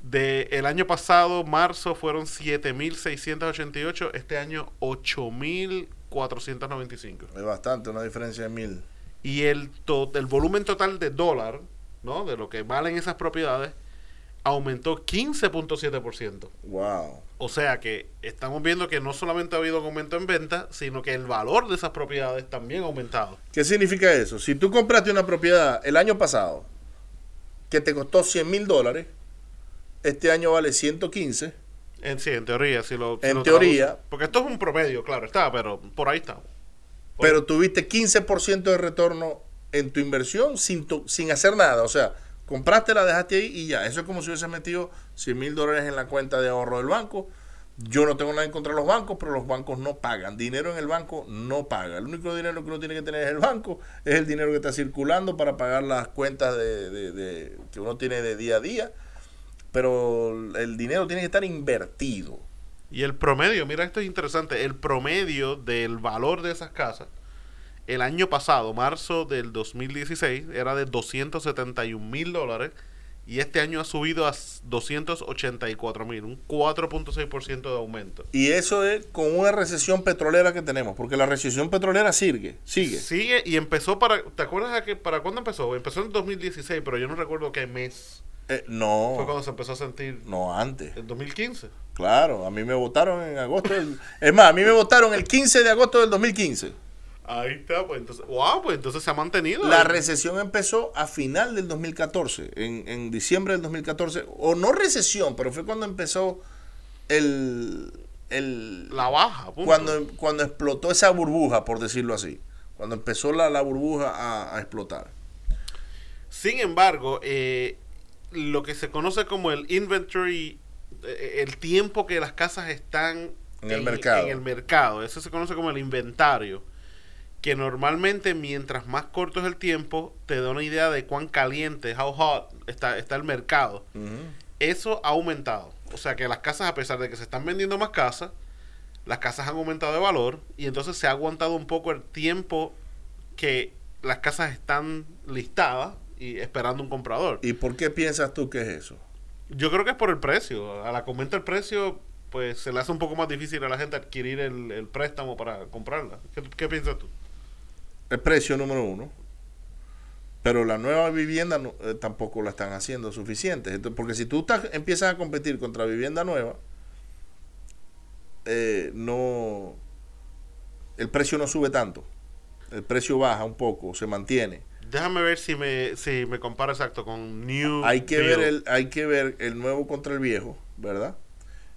De el año pasado, marzo, fueron 7.688. Este año, 8.495. Es bastante, una diferencia de mil. Y el, to- el volumen total de dólar, ¿no? De lo que valen esas propiedades, aumentó 15.7%. Wow. O sea que estamos viendo que no solamente ha habido un aumento en venta, sino que el valor de esas propiedades también ha aumentado. ¿Qué significa eso? Si tú compraste una propiedad el año pasado que te costó 100 mil dólares, este año vale 115. En sí, en teoría, si lo si En lo teoría. Porque esto es un promedio, claro, está, pero por ahí está. Pero tuviste 15% de retorno en tu inversión sin, tu- sin hacer nada. O sea, compraste, la dejaste ahí y ya. Eso es como si hubieses metido 100 mil dólares en la cuenta de ahorro del banco. Yo no tengo nada en contra de los bancos, pero los bancos no pagan. Dinero en el banco no paga. El único dinero que uno tiene que tener es el banco. Es el dinero que está circulando para pagar las cuentas de, de- que uno tiene de día a día. Pero el dinero tiene que estar invertido. Y el promedio, mira, esto es interesante. El promedio del valor de esas casas, el año pasado, marzo del 2016, era de 271 mil dólares. Y este año ha subido a 284 mil, un 4.6% de aumento. Y eso es con una recesión petrolera que tenemos, porque la recesión petrolera sigue, sigue. Sigue y empezó para. ¿Te acuerdas a que, para cuándo empezó? Empezó en 2016, pero yo no recuerdo qué mes Eh, fue no, cuando se empezó a sentir. no antes. En 2015. Claro, a mí me votaron en agosto. del- es más, a mí me votaron el 15 de agosto del 2015. Ahí está, pues entonces. ¡Wow! Pues entonces se ha mantenido. La Eh, recesión empezó a final del 2014, en, en diciembre del 2014. O no recesión, pero fue cuando empezó el... el La baja, punto. cuando, cuando explotó esa burbuja, por decirlo así. Cuando empezó la, la burbuja a, a explotar. Sin embargo, eh, lo que se conoce como el inventory, eh, el tiempo que las casas están En el mercado. en el mercado, eso se conoce como el inventario, que normalmente mientras más corto es el tiempo, te da una idea de cuán caliente, how hot está, está el mercado. Eso ha aumentado. O sea que las casas, a pesar de que se están vendiendo más casas, las casas han aumentado de valor y entonces se ha aguantado un poco el tiempo que las casas están listadas y esperando un comprador. ¿Y por qué piensas tú que es eso? Yo creo que es por el precio. A la que aumenta el precio, pues se le hace un poco más difícil a la gente adquirir el, el préstamo para comprarla. ¿Qué, qué piensas tú? El precio número uno. Pero la nueva vivienda no- eh, tampoco la están haciendo suficiente. Entonces, porque si tú estás, empiezas a competir contra vivienda nueva, eh, no el precio no sube tanto. El precio baja un poco, se mantiene. Déjame ver si me, si me comparo exacto con New. Hay que ver el, hay que ver el nuevo contra el viejo, ¿verdad?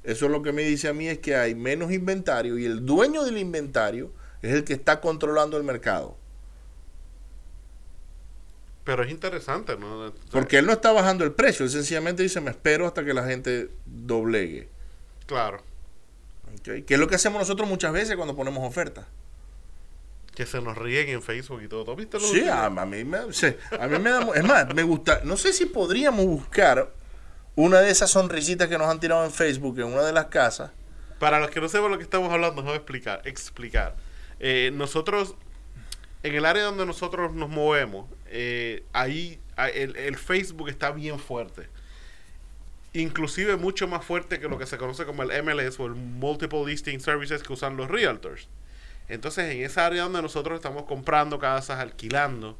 Eso lo que me dice a mí es que hay menos inventario y el dueño del inventario es el que está controlando el mercado. Pero es interesante, ¿no? Porque él no está bajando el precio, él sencillamente dice, me espero hasta que la gente doblegue. Claro. ¿ok? Que es lo que hacemos nosotros muchas veces cuando ponemos ofertas. Que se nos ríen en Facebook y todo. ¿Tú viste lo Sí, último? a, a mí me, sí, a mí me da... Es más, me gusta... No sé si podríamos buscar una de esas sonrisitas que nos han tirado en Facebook en una de las casas. Para los que no sepan lo que estamos hablando, déjame explicar. explicar. Eh, nosotros, en el área donde nosotros nos movemos, eh, ahí ah, el, Facebook está bien fuerte. Inclusive mucho más fuerte que lo que se conoce como el MLS o el Multiple Listing Services que usan los realtors. Entonces, en esa área donde nosotros estamos comprando casas, alquilando,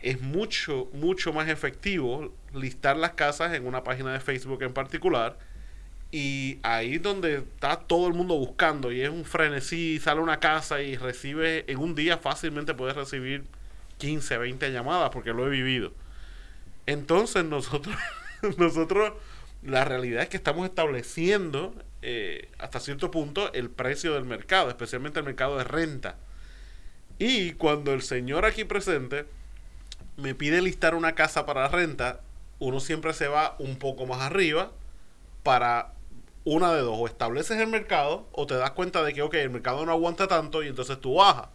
es mucho, mucho más efectivo listar las casas en una página de Facebook en particular. Y ahí donde está todo el mundo buscando y es un frenesí, sale una casa y recibe, en un día fácilmente puedes recibir 15, 20 llamadas porque lo he vivido. Entonces nosotros, nosotros la realidad es que estamos estableciendo eh, hasta cierto punto el precio del mercado, especialmente el mercado de renta. Y cuando el señor aquí presente me pide listar una casa para renta, uno siempre se va un poco más arriba para una de dos, o estableces el mercado o te das cuenta de que, el mercado no aguanta tanto y entonces tú bajas.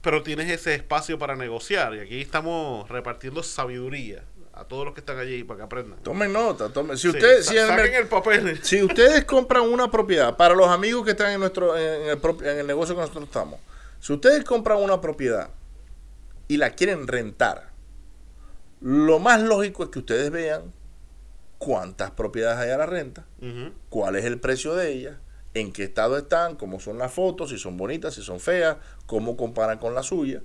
Pero tienes ese espacio para negociar y aquí estamos repartiendo sabiduría a todos los que están allí para que aprendan. Tomen nota, tomen. Si, Sí, si, en el papel. si ustedes compran una propiedad, para los amigos que están en, nuestro, en, el, en el negocio que nosotros estamos, si ustedes compran una propiedad y la quieren rentar, lo más lógico es que ustedes vean cuántas propiedades hay a la renta, cuál es el precio de ellas, en qué estado están, cómo son las fotos, si son bonitas, si son feas, cómo comparan con la suya,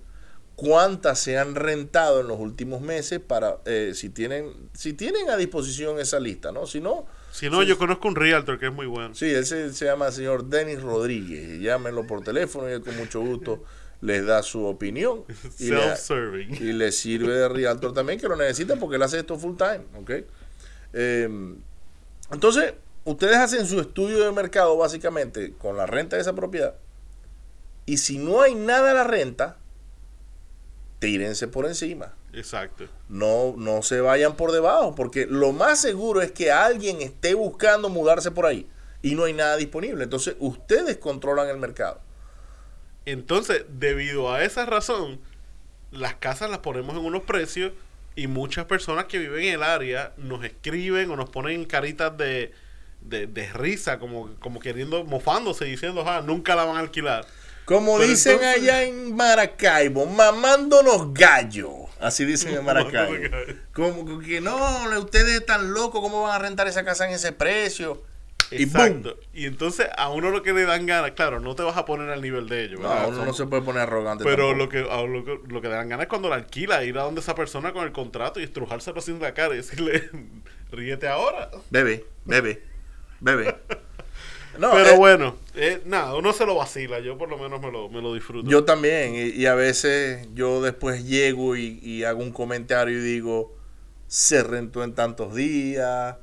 cuántas se han rentado en los últimos meses para eh, si tienen si tienen a disposición esa lista, ¿no? Si no, Si no, yo conozco un realtor que es muy bueno. sí, él se, se llama el señor Denis Rodríguez, llámenlo por teléfono y él con mucho gusto les da su opinión y le, Self-serving. y le sirve de realtor también que lo necesita porque él hace esto full time, ¿ok? Eh, entonces, ustedes hacen su estudio de mercado básicamente con la renta de esa propiedad y si no hay nada a la renta, tírense por encima. Exacto. No, no se vayan por debajo, porque lo más seguro es que alguien esté buscando mudarse por ahí y no hay nada disponible. Entonces, ustedes controlan el mercado. Entonces, debido a esa razón, las casas las ponemos en unos precios y muchas personas que viven en el área nos escriben o nos ponen caritas de, de, de risa, como, como queriendo, mofándose, diciendo, ah, nunca la van a alquilar. Como Pero dicen entonces- allá en Maracaibo, mamándonos gallo. Así dicen en Maracaibo. Como que no, ustedes están locos, ¿cómo van a rentar esa casa en ese precio? Y boom. Exacto. Y entonces a uno lo que le dan ganas, claro, no te vas a poner al nivel de ellos, ¿verdad? No, uno no se puede poner arrogante. Pero lo que, a lo, que, lo que le dan ganas es cuando la alquila, ir a donde esa persona con el contrato y estrujárselo así en la cara y decirle, ríete ahora. Bebe, bebe, bebe. No, Pero eh, bueno, eh, nada, uno se lo vacila, yo por lo menos me lo, me lo disfruto. Yo también, y, y a veces yo después llego y, y hago un comentario y digo, se rentó en tantos días,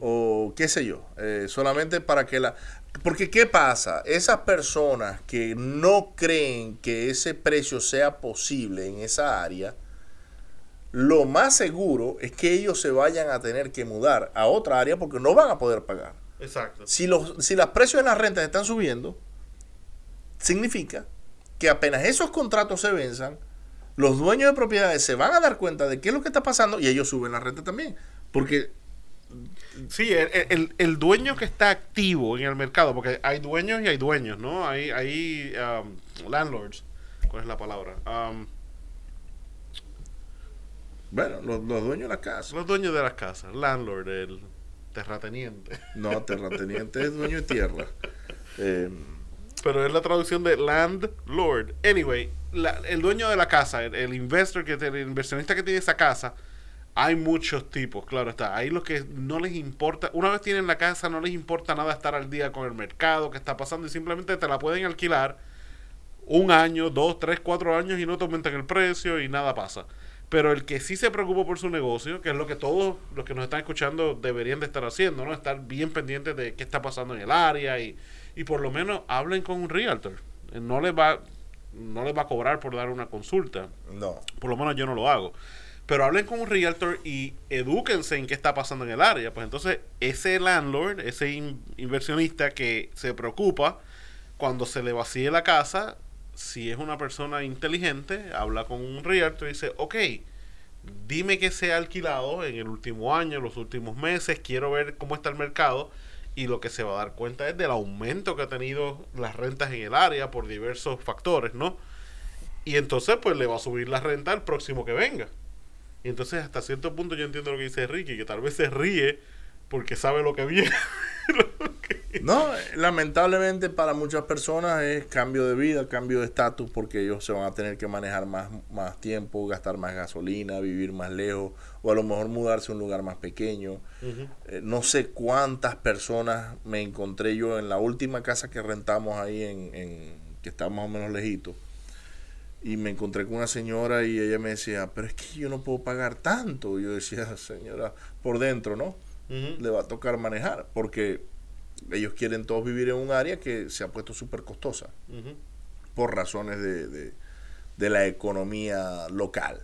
o qué sé yo, eh, solamente para que la... Porque ¿qué pasa? Esas personas que no creen que ese precio sea posible en esa área, lo más seguro es que ellos se vayan a tener que mudar a otra área porque no van a poder pagar. Exacto. Si los, si los precios de las rentas están subiendo, significa que apenas esos contratos se venzan, los dueños de propiedades se van a dar cuenta de qué es lo que está pasando y ellos suben la renta también. Porque, Sí, el, el- el dueño que está activo en el mercado, porque hay dueños y hay dueños, ¿no? Hay, hay um, landlords. ¿Cuál es la palabra? Um, bueno, los, los dueños de la casa. los dueños de las casas, landlord, el terrateniente. No, terrateniente es dueño de tierra. Eh, Pero es la traducción de landlord. Anyway, la- el dueño de la casa, el, el investor, que el inversionista que tiene esa casa, hay muchos tipos, claro está. Hay los que no les importa, una vez tienen la casa, no les importa nada estar al día con el mercado, que está pasando, y simplemente te la pueden alquilar un año, dos, tres, cuatro años y no te aumentan el precio y nada pasa. Pero el que sí se preocupa por su negocio, que es lo que todos los que nos están escuchando deberían de estar haciendo, ¿no? Estar bien pendientes de qué está pasando en el área y, y por lo menos hablen con un realtor. Eh, No les va no les va a cobrar por dar una consulta. no. Por lo menos yo no lo hago. Pero hablen con un realtor y edúquense en qué está pasando en el área. Pues entonces, ese landlord, ese in- inversionista que se preocupa cuando se le vacíe la casa, si es una persona inteligente, habla con un realtor y dice, ok, dime que se ha alquilado en el último año, los últimos meses, quiero ver cómo está el mercado. Y lo que se va a dar cuenta es del aumento que ha tenido las rentas en el área por diversos factores, ¿no? Y entonces, pues le va a subir la renta al próximo que venga. Y entonces, hasta cierto punto, yo entiendo lo que dice Ricky, que tal vez se ríe porque sabe lo que viene. No, lamentablemente para muchas personas es cambio de vida, cambio de estatus, porque ellos se van a tener que manejar más, más tiempo, gastar más gasolina, vivir más lejos, o a lo mejor mudarse a un lugar más pequeño. Eh, no sé cuántas personas me encontré yo en la última casa que rentamos ahí, en, en- que está más o menos lejito. Y me encontré con una señora y ella me decía, pero es que yo no puedo pagar tanto. Y yo decía, señora, por dentro, ¿no? Le va a tocar manejar, porque ellos quieren todos vivir en un área que se ha puesto súper costosa por razones de, de- de la economía local.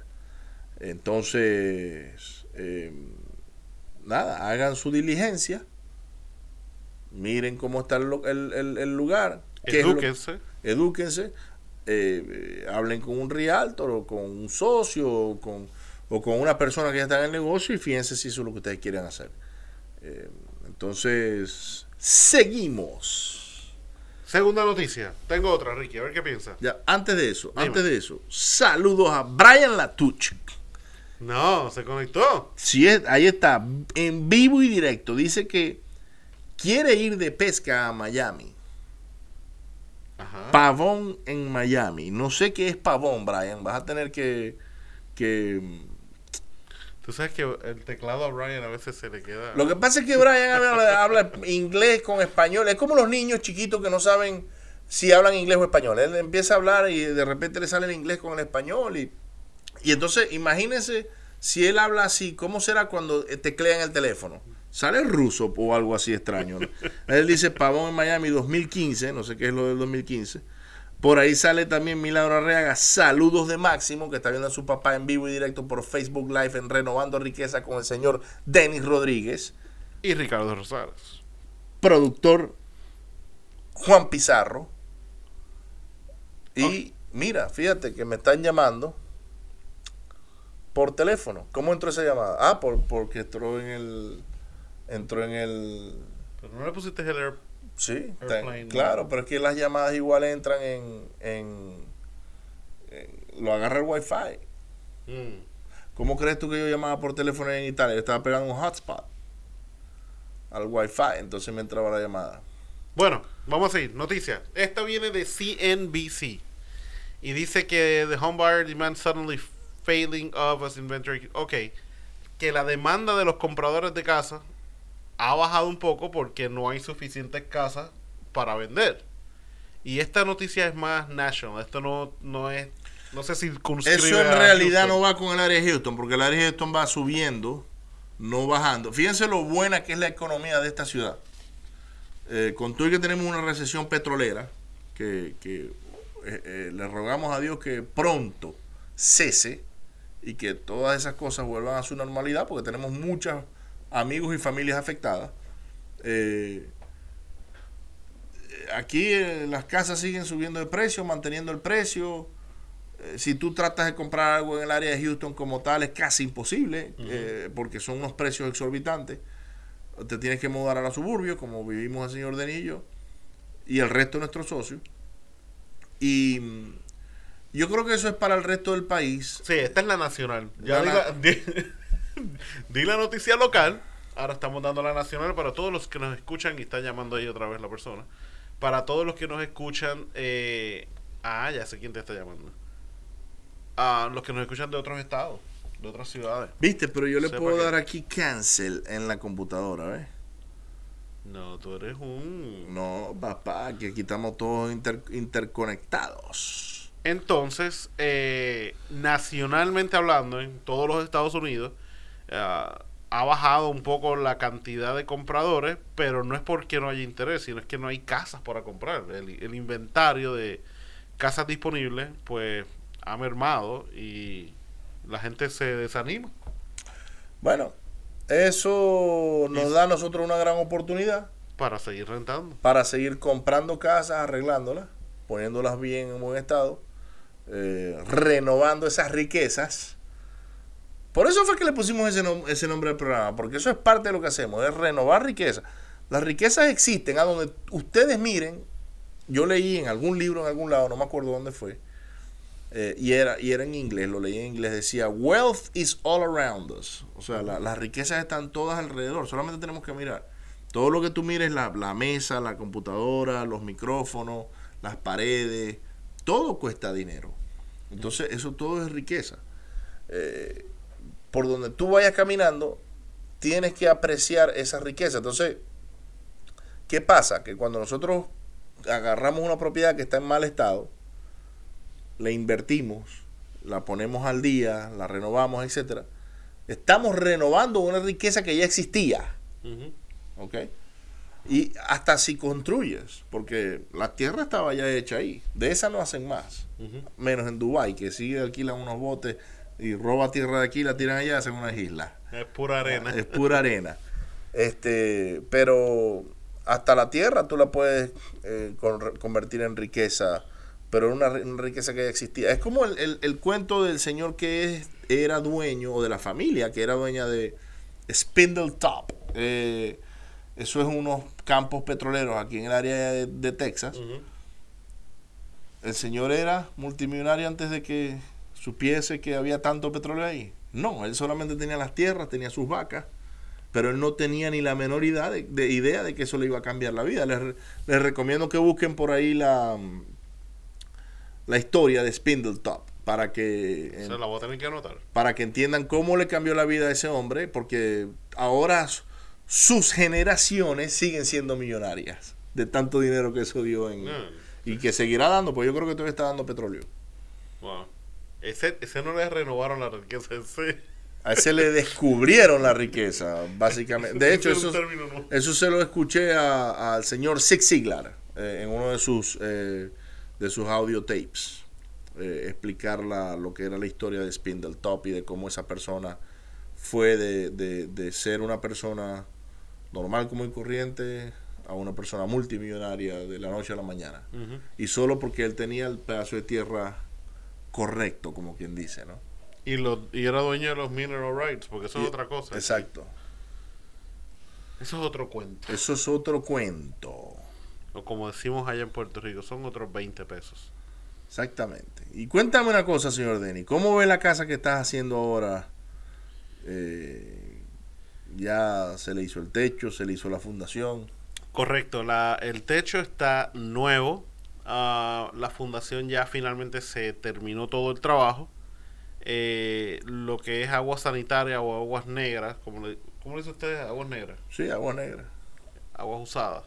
Entonces, eh, nada, hagan su diligencia, miren cómo está el, lo- el- el- el lugar, lo- Edúquense. edúquense, eh, eh, hablen con un realtor o con un socio o con, o con una persona que ya está en el negocio y fíjense si eso es lo que ustedes quieren hacer. Eh, entonces, seguimos. Segunda noticia. Tengo otra, Ricky. A ver qué piensa. Ya, antes de eso, Dime. antes de eso, saludos a Brian Latuch. No, se conectó. Es, ahí está, en vivo y directo. Dice que quiere ir de pesca a Miami. Ajá. Pavón en Miami. No sé qué es pavón, Brian. Vas a tener que. que Sabes que el teclado a Brian a veces se le queda. Lo que pasa es que Brian habla, inglés con español. Es como los niños chiquitos que no saben si hablan inglés o español. Él empieza a hablar y de repente le sale el inglés con el español. Y, y entonces, imagínense si él habla así, ¿cómo será cuando teclean el teléfono? Sale ruso o algo así extraño. Él dice Pavón en Miami 2015, no sé qué es lo del 2015. Por ahí sale también Milagro Arriaga, saludos de Máximo, que está viendo a su papá en vivo y directo por Facebook Live en Renovando Riqueza con el señor Denis Rodríguez, Y Ricardo Rosales. productor Juan Pizarro. Y mira, fíjate que me están llamando por teléfono. ¿Cómo entró esa llamada? Ah, por, porque entró en el... Entró en el... Pero no le pusiste el Sí, claro, pero es que las llamadas igual entran en, en, en- lo agarra el wifi. Mm. ¿Cómo crees tú que yo llamaba por teléfono en Italia? Yo estaba pegando un hotspot al wifi, entonces me entraba la llamada. Bueno, vamos a seguir. Noticia. Esta viene de CNBC. Y dice que the home buyer demand suddenly failing of as inventory. Ok. Que la demanda de los compradores de casa ha bajado un poco porque no hay suficientes casas para vender. Y esta noticia es más national. Esto no, no es. No se circunscribe. Eso en realidad no va con el área de Houston, porque el área de Houston va subiendo, no bajando. Fíjense lo buena que es la economía de esta ciudad. Eh, con todo y que tenemos una recesión petrolera, que, que, eh, eh, le rogamos a Dios que pronto cese y que todas esas cosas vuelvan a su normalidad, porque tenemos muchos amigos y familias afectadas. Eh, aquí eh, las casas siguen subiendo de precio, manteniendo el precio. Eh, si tú tratas de comprar algo en el área de Houston como tal, es casi imposible, porque son unos precios exorbitantes. Te tienes que mudar a la suburbio, como vivimos el señor Denillo y el resto de nuestros socios. Y mm, yo creo que eso es para el resto del país. Sí, esta es la nacional. Ya La di, na- la, di- la noticia local. Ahora estamos dando la nacional para todos los que nos escuchan y está llamando ahí otra vez la persona. Para todos los que nos escuchan, eh, ah, ya sé quién te está llamando. A los que nos escuchan de otros estados, de otras ciudades. Viste, pero yo le Sepa puedo que- dar aquí cancel en la computadora, ¿ves? No, tú eres un. No, papá, que aquí estamos todos inter- interconectados. Entonces, eh, nacionalmente hablando, en todos los Estados Unidos, ah, ha bajado un poco la cantidad de compradores, pero no es porque no haya interés, sino es que no hay casas para comprar. El, el inventario de casas disponibles, pues, ha mermado y la gente se desanima. Bueno, eso nos Y- da a nosotros una gran oportunidad para seguir rentando. para seguir comprando casas, arreglándolas, poniéndolas bien en buen estado, eh, renovando esas riquezas. Por eso fue que le pusimos ese, ese nombre al programa, porque eso es parte de lo que hacemos, es renovar riqueza. Las riquezas existen a donde ustedes miren. Yo leí en algún libro, en algún lado, no me acuerdo dónde fue, eh, y, era, y era en inglés, lo leí en inglés, decía, wealth is all around us. O sea, la- las riquezas están todas alrededor, solamente tenemos que mirar. Todo lo que tú mires, la, la mesa, la computadora, los micrófonos, las paredes, todo cuesta dinero. Entonces, eso todo es riqueza. Eh, por donde tú vayas caminando, tienes que apreciar esa riqueza. Entonces, ¿qué pasa? Que cuando nosotros agarramos una propiedad que está en mal estado, le invertimos, la ponemos al día, la renovamos, etcétera, estamos renovando una riqueza que ya existía. ¿ok? Y hasta si construyes, porque la tierra estaba ya hecha ahí, de esa no hacen más, menos en Dubai que sí alquilan unos botes y roba tierra de aquí, la tiran allá, hacen unas islas. Es pura arena. Es pura arena. Este, pero hasta la tierra tú la puedes eh, con- convertir en riqueza, pero una, ri- una riqueza que ya existía. Es como el, el- el cuento del señor que es- era dueño, o de la familia que era dueña de Spindle Top. Eh, eso es unos campos petroleros aquí en el área de, de Texas. ¿El señor era multimillonario antes de que supiese que había tanto petróleo ahí? No, él solamente tenía las tierras, tenía sus vacas, pero él no tenía ni la menor idea de, de- idea de que eso le iba a cambiar la vida. Les, les recomiendo que busquen por ahí la, la historia de Spindletop para que, Se la voy a tener que anotar. para que entiendan cómo le cambió la vida a ese hombre, porque ahora sus generaciones siguen siendo millonarias de tanto dinero que eso dio en, Ah, y que seguirá dando, pues yo creo que todavía está dando petróleo. wow. Ese, ese no le renovaron la riqueza ese. A ese le descubrieron la riqueza, básicamente. De hecho, eso, eso se lo escuché al señor Zig Ziglar eh, en uno de sus eh, de sus audio tapes. eh, explicar la, lo que era la historia de Spindletop y de cómo esa persona fue de, de- de ser una persona normal como y corriente a una persona multimillonaria de la noche a la mañana. Y solo porque él tenía el pedazo de tierra correcto, como quien dice, ¿no? Y, lo, y era dueño de los mineral rights, porque eso Y- es otra cosa. Exacto. Eso es otro cuento. Eso es otro cuento. O como decimos allá en Puerto Rico, son otros 20 pesos. Exactamente. Y cuéntame una cosa, señor Denny. ¿Cómo ve la casa que estás haciendo ahora? Eh, ya se le hizo el techo, se le hizo la fundación. Correcto, la, el techo está nuevo. Ah, la fundación ya finalmente se terminó todo el trabajo. Eh, lo que es agua sanitaria o aguas negras, como le, ¿cómo le dice usted? Aguas negras, Sí, agua negra. aguas usadas.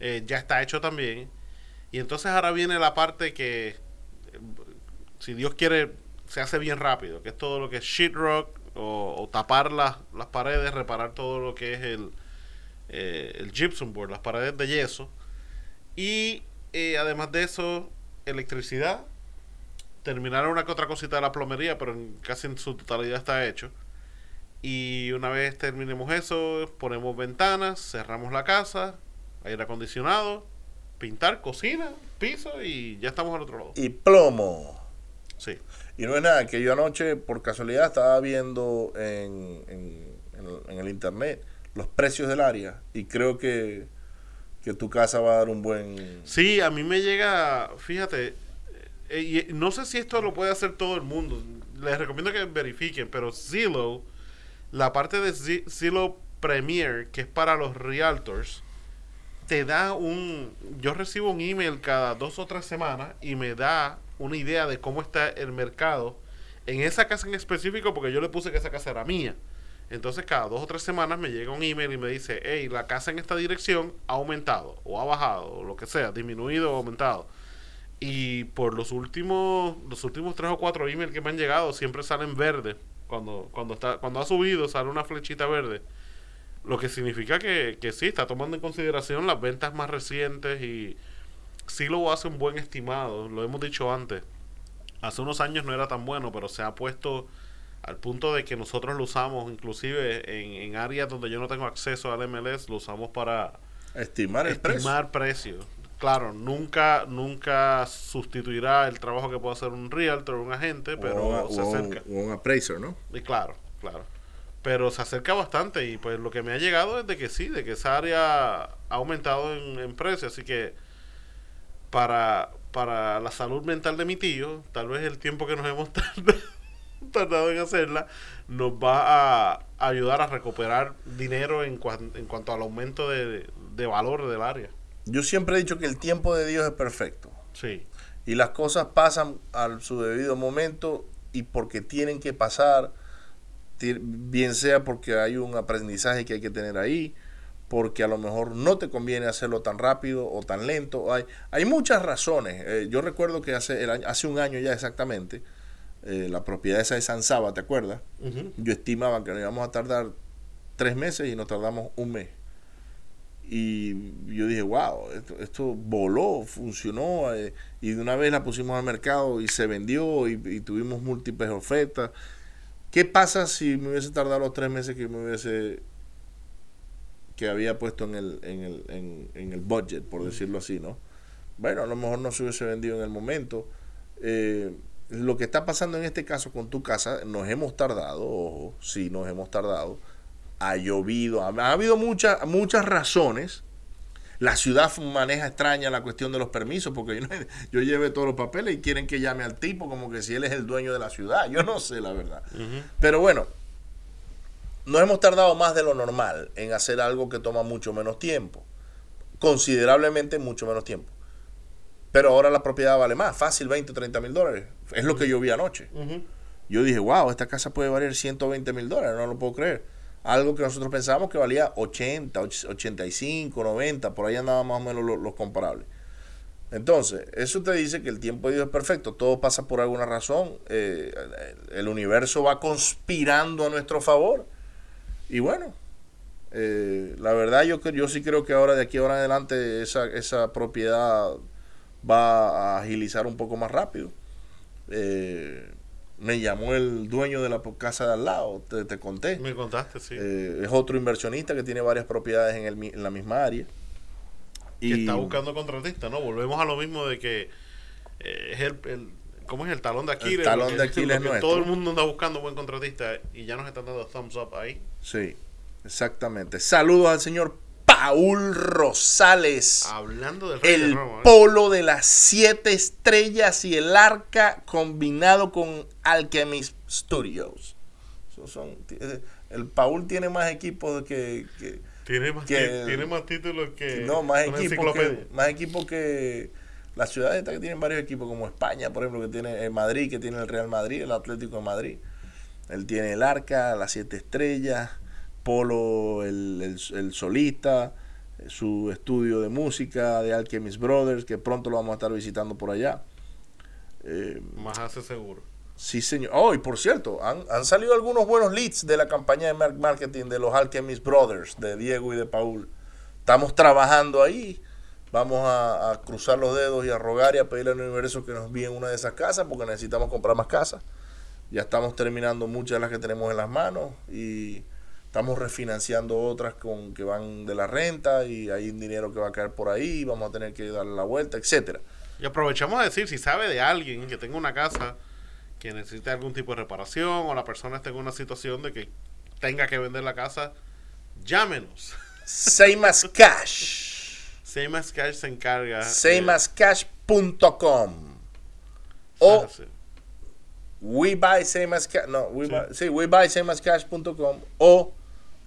eh, ya está hecho también. Y entonces ahora viene la parte que, si Dios quiere, se hace bien rápido, que es todo lo que es sheetrock o, o tapar las, las paredes, reparar todo lo que es el, eh, el gypsum board, las paredes de yeso. Y eh, además de eso, electricidad. Terminar una que otra cosita de la plomería, pero en- casi en su totalidad está hecho. Y una vez terminemos eso, ponemos ventanas, cerramos la casa, aire acondicionado, pintar, cocina, piso y ya estamos al otro lado. Y plomo. Sí. Y no es nada, que yo anoche, por casualidad, estaba viendo en, en- en el internet los precios del área. Y creo que, que tu casa va a dar un buen... Sí, a mí me llega, fíjate, eh, y no sé si esto lo puede hacer todo el mundo. Les recomiendo que verifiquen, pero Zillow, la parte de Zi- Zillow Premier, que es para los realtors, te da un... Yo recibo un email cada dos o tres semanas y me da una idea de cómo está el mercado en esa casa en específico, porque yo le puse que esa casa era mía. Entonces cada dos o tres semanas me llega un email y me dice, hey, la casa en esta dirección ha aumentado o ha bajado o lo que sea, disminuido o aumentado. Y por los últimos, los últimos tres o cuatro emails que me han llegado siempre salen verdes. Cuando, cuando está, cuando ha subido sale una flechita verde. Lo que significa que, que sí, está tomando en consideración las ventas más recientes y sí lo hace un buen estimado. Lo hemos dicho antes. Hace unos años no era tan bueno, pero se ha puesto al punto de que nosotros lo usamos inclusive en, en áreas donde yo no tengo acceso al MLS, lo usamos para Estimar el precio. estimar precios. Claro, nunca nunca sustituirá el trabajo que puede hacer un realtor, un agente, pero o, se o un- acerca. o un appraiser, ¿no? Y claro, claro. Pero se acerca bastante y pues lo que me ha llegado es de que sí, de que esa área ha aumentado en, en precio, así que para, para la salud mental de mi tío, tal vez el tiempo que nos hemos tardado, tardado en hacerla nos va a ayudar a recuperar dinero en, cuan- en cuanto al aumento de, de valor del área. Yo siempre he dicho que el tiempo de Dios es perfecto. Sí, Y las cosas pasan a su debido momento y porque tienen que pasar, bien sea porque hay un aprendizaje que hay que tener ahí, porque a lo mejor no te conviene hacerlo tan rápido o tan lento. Hay, hay muchas razones. Eh, yo recuerdo que hace, el año- hace un año ya exactamente, eh, la propiedad esa de San Saba, ¿te acuerdas? Yo estimaba que nos íbamos a tardar tres meses y nos tardamos un mes. Y yo dije, wow, esto, esto voló, funcionó. eh, y de una vez la pusimos al mercado y se vendió y, y tuvimos múltiples ofertas. ¿Qué pasa si me hubiese tardado los tres meses que me hubiese que había puesto en el, en el, en, en el budget, por decirlo así, ¿no? Bueno, a lo mejor no se hubiese vendido en el momento. Eh, lo que está pasando en este caso con tu casa, nos hemos tardado, ojo, sí, nos hemos tardado. Ha llovido, ha, ha habido muchas, muchas razones. La ciudad maneja extraña la cuestión de los permisos, porque yo, yo llevé todos los papeles y quieren que llame al tipo como que si él es el dueño de la ciudad. Yo no sé la verdad. Pero bueno, nos hemos tardado más de lo normal en hacer algo que toma mucho menos tiempo. Considerablemente mucho menos tiempo. Pero ahora la propiedad vale más, fácil 20 o 30 mil dólares. Es lo que yo vi anoche. Yo dije, wow, esta casa puede valer 120 mil dólares, no lo puedo creer. Algo que nosotros pensábamos que valía 80, och- 85, 90, por ahí andaban más o menos los, los comparables. Entonces, eso te dice que el tiempo de Dios es perfecto, todo pasa por alguna razón, eh, el universo va conspirando a nuestro favor. Y bueno, eh, la verdad yo, yo sí creo que ahora de aquí ahora en adelante esa, esa propiedad va a agilizar un poco más rápido. Eh, me llamó el dueño de la casa de al lado, te, te conté. Me contaste, sí. Eh, es otro inversionista que tiene varias propiedades en, el, en la misma área. que está buscando contratista, ¿no? Volvemos a lo mismo de que eh, es el, el- ¿cómo es el talón de Aquiles? talón Lo que- de Aquiles nuestro. Todo el mundo anda buscando buen contratista y ya nos están dando thumbs up ahí. Sí, exactamente. Saludos al señor Paul Rosales. Hablando del rey de el Roma, ¿eh? polo de las siete estrellas y el arca combinado con Alchemist Studios. Son, eh, el Paul tiene más equipos que, que- tiene, más, que- tiene más títulos que no más equipos que más equipos que las ciudades que tienen varios equipos como España por ejemplo que tiene el Madrid que tiene el Real Madrid el Atlético de Madrid él tiene el Arca las siete estrellas Polo el, el, el solista su estudio de música de Alchemist Brothers que pronto lo vamos a estar visitando por allá Eh, Más hace seguro. Sí, señor. Oh, y por cierto, han, han salido algunos buenos leads de la campaña de mar- marketing de los Alchemist Brothers, de Diego y de Paul. Estamos trabajando ahí. Vamos a, a cruzar los dedos y a rogar y a pedirle al universo que nos envíen una de esas casas porque necesitamos comprar más casas. Ya estamos terminando muchas de las que tenemos en las manos y estamos refinanciando otras con que van de la renta y hay un dinero que va a caer por ahí, vamos a tener que darle la vuelta, etcétera. Y aprovechamos a decir, si sabe de alguien que tenga una casa que necesite algún tipo de reparación o la persona esté en una situación de que tenga que vender la casa, llámenos. Same as cash. Same as Cash se encarga. sameascash.com o Sí. we buy same as cash no we Sí. buy, sí, we buy sameascash.com o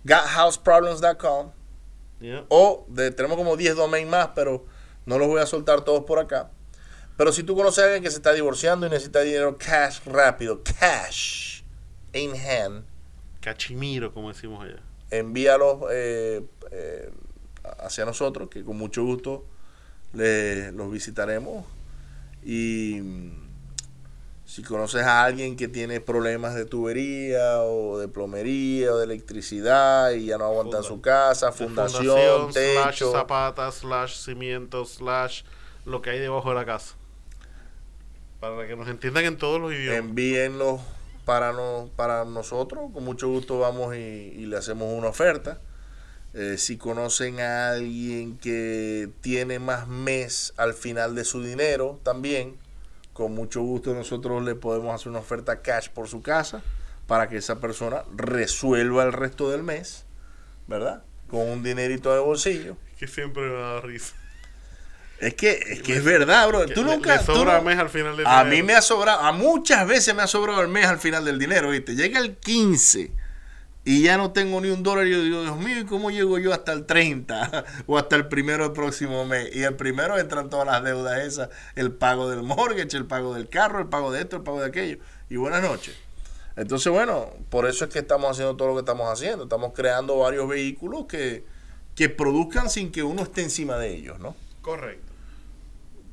gothouseproblems.com Yeah. o de, tenemos como 10 domain más pero no los voy a soltar todos por acá pero si tú conoces a alguien que se está divorciando y necesita dinero cash rápido cash in hand Cachimiro, como decimos allá. envíalos eh, eh, hacia nosotros, que con mucho gusto le- los visitaremos. Y si conoces a alguien que tiene problemas de tubería o de plomería o de electricidad y ya no aguanta Funda- su casa, fundación, slash techo, zapata, slash cimiento, slash lo que hay debajo de la casa. Para que nos entiendan en todos los idiomas. envíenlos para, no, para nosotros. Con mucho gusto vamos y, y le hacemos una oferta. Eh, si conocen a alguien que tiene más mes al final de su dinero, también, con mucho gusto nosotros le podemos hacer una oferta cash por su casa para que esa persona resuelva el resto del mes, ¿verdad? Con un dinerito de bolsillo. que siempre me da risa. Es que es, que es verdad, bro. Tú Le- nunca... le tú sobra no- mes al final del a dinero. mí me ha sobrado, a muchas veces me ha sobrado el mes al final del dinero, ¿viste? Llega el 15 y ya no tengo ni un dólar y yo digo, Dios mío, ¿y cómo llego yo hasta el 30 o hasta el primero del próximo mes? Y el primero entran todas las deudas esas, el pago del mortgage, el pago del carro, el pago de esto, el pago de aquello. Y buenas noches. Entonces, bueno, por eso es que estamos haciendo todo lo que estamos haciendo. Estamos creando varios vehículos que, que produzcan sin que uno esté encima de ellos, ¿no? Correcto.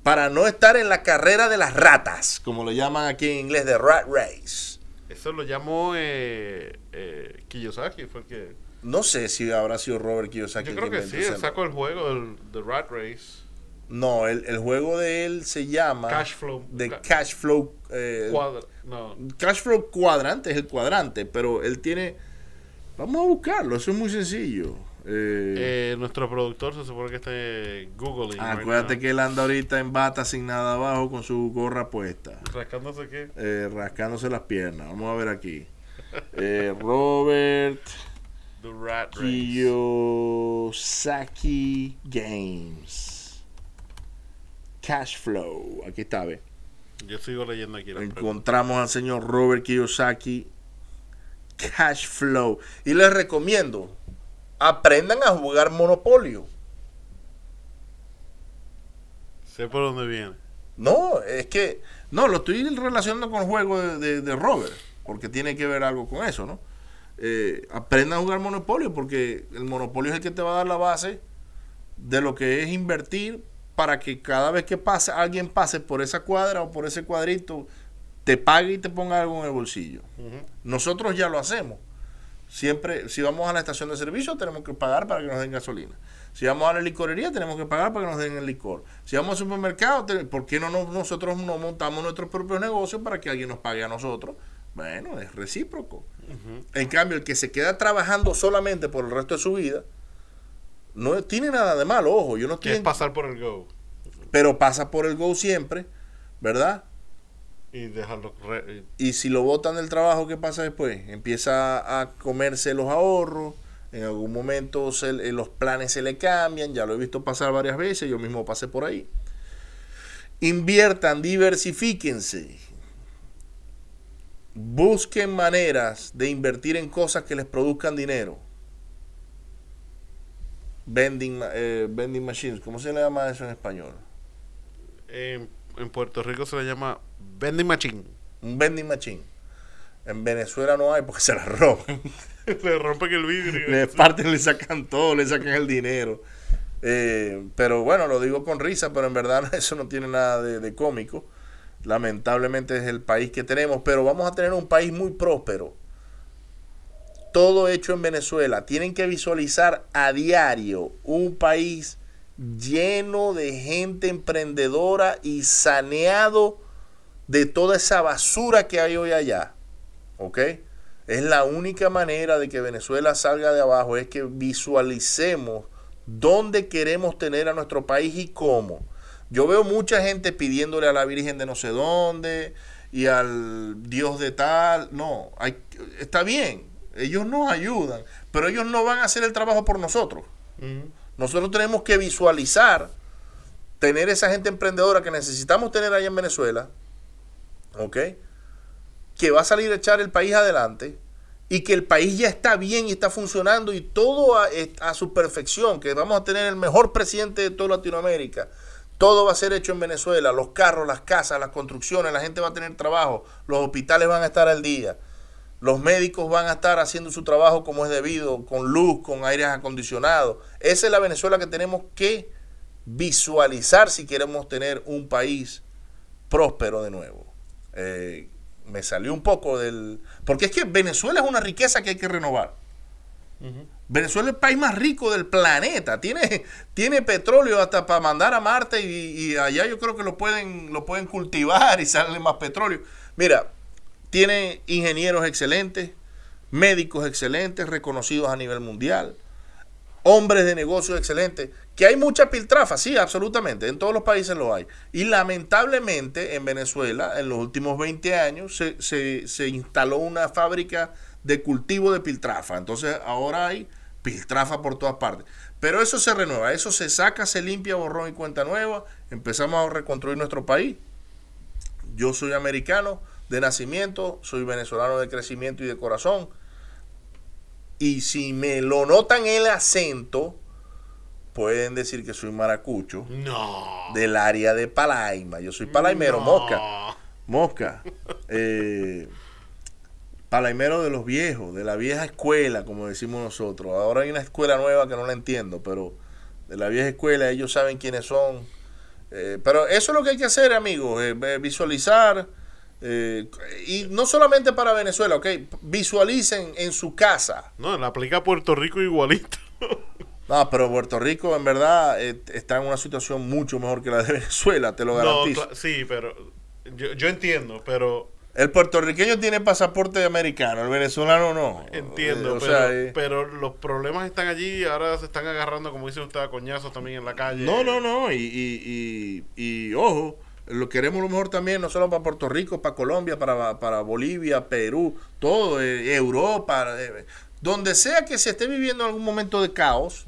para no estar en la carrera de las ratas, como lo llaman aquí en inglés, de rat race. Eso lo llamó eh, eh, Kiyosaki, fue el que No sé si habrá sido Robert Kiyosaki. Yo el creo que sí, él sacó el juego del The Rat Race. No, el, el juego de él se llama Cash Flow. de Ca- Cash Flow. eh, Cuadra- no. Cash Flow cuadrante es el cuadrante, pero él tiene. Vamos a buscarlo, eso es muy sencillo. Eh, Eh, nuestro productor se supone que está googling. acuérdate que él anda ahorita en bata sin nada abajo con su gorra puesta, Rascándose qué. eh, rascándose las piernas. Vamos a ver aquí. Robert. Kiyosaki Games. Cash Flow. Aquí está, ve. Yo sigo leyendo aquí la pregunta. encontramos al señor Robert Kiyosaki Cash Flow y les recomiendo aprendan a jugar Monopolio Sé por dónde viene. no es que no lo estoy relacionando con el juego de, de- de Robert porque tiene que ver algo con eso no Eh, aprendan a jugar Monopolio porque el Monopolio es el que te va a dar la base de lo que es invertir para que cada vez que pase alguien pase por esa cuadra o por ese cuadrito te pague y te ponga algo en el bolsillo. Nosotros ya lo hacemos. Siempre, si vamos a la estación de servicio, tenemos que pagar para que nos den gasolina. Si vamos a la licorería, tenemos que pagar para que nos den el licor. Si vamos al supermercado, ¿por qué no nos- nosotros no montamos nuestros propios negocios para que alguien nos pague a nosotros? Bueno, es recíproco. En cambio, el que se queda trabajando solamente por el resto de su vida, no tiene nada de malo, ojo, yo no Que es estoy... pasar por el Go. Pero pasa por el go siempre, ¿verdad? Y dejarlo. re- Y si lo botan del trabajo, ¿qué pasa después? Empieza a comerse los ahorros, en algún momento se- los planes se le cambian, ya lo he visto pasar varias veces, yo mismo pasé por ahí. Inviertan, diversifíquense. Busquen maneras de invertir en cosas que les produzcan dinero. Vending, eh, vending machines, ¿cómo se le llama eso en español? en, en Puerto Rico se le llama vending machine. Un vending machine. En Venezuela no hay porque se la roban. Le rompen el vidrio. le parten, le sacan todo, le sacan el dinero. Eh, pero bueno, lo digo con risa, pero en verdad eso no tiene nada de, de cómico. Lamentablemente es el país que tenemos, pero vamos a tener un país muy próspero. Todo hecho en Venezuela. Tienen que visualizar a diario un país lleno de gente emprendedora y saneado de toda esa basura que hay hoy allá. ¿Ok? Es la única manera de que Venezuela salga de abajo, es que visualicemos dónde queremos tener a nuestro país y cómo. Yo veo mucha gente pidiéndole a la Virgen de no sé dónde y al Dios de tal. No, hay, está bien, ellos nos ayudan, pero ellos no van a hacer el trabajo por nosotros. Nosotros tenemos que visualizar, tener esa gente emprendedora que necesitamos tener allá en Venezuela, ¿ok? Que va a salir a echar el país adelante y que el país ya está bien y está funcionando y todo a, a su perfección, que vamos a tener el mejor presidente de toda Latinoamérica. Todo va a ser hecho en Venezuela, los carros, las casas, las construcciones, la gente va a tener trabajo, los hospitales van a estar al día. Los médicos van a estar haciendo su trabajo como es debido, con luz, con aires acondicionados. Esa es la Venezuela que tenemos que visualizar si queremos tener un país próspero de nuevo. Eh, me salió un poco del... Porque es que Venezuela es una riqueza que hay que renovar. Venezuela es el país más rico del planeta. Tiene, tiene petróleo hasta para mandar a Marte y, y allá yo creo que lo pueden, lo pueden cultivar y sale más petróleo. Mira, tiene ingenieros excelentes, médicos excelentes, reconocidos a nivel mundial, hombres de negocios excelentes, que hay mucha piltrafa, sí, absolutamente, en todos los países lo hay. Y lamentablemente en Venezuela, en los últimos 20 años, se, se, se instaló una fábrica de cultivo de piltrafa. Entonces ahora hay piltrafa por todas partes. Pero eso se renueva, eso se saca, se limpia, borrón y cuenta nueva. Empezamos a reconstruir nuestro país. Yo soy americano de nacimiento, soy venezolano de crecimiento y de corazón. Y si me lo notan el acento, pueden decir que soy maracucho No. del área de Palaima. Yo soy palaimero, No. mosca. Mosca. Eh, palaimero de los viejos, de la vieja escuela, como decimos nosotros. Ahora hay una escuela nueva que no la entiendo, pero de la vieja escuela ellos saben quiénes son. Eh, pero eso es lo que hay que hacer, amigos, eh, eh, visualizar, Eh, y no solamente para Venezuela, ok, visualicen en su casa. No, la aplica a Puerto Rico igualito. No, pero Puerto Rico en verdad eh, está en una situación mucho mejor que la de Venezuela, te lo garantizo. sí, pero yo, yo entiendo, pero El puertorriqueño tiene pasaporte americano, el venezolano no. entiendo, Eh, pero, sea, eh, pero los problemas están allí y ahora se están agarrando, como dice usted, a coñazos también en la calle. No, no, no. Y, y, y, y, ojo, lo queremos lo mejor también, no solo para Puerto Rico, para Colombia, para, para Bolivia, Perú, todo, eh, Europa, eh, donde sea que se esté viviendo algún momento de caos,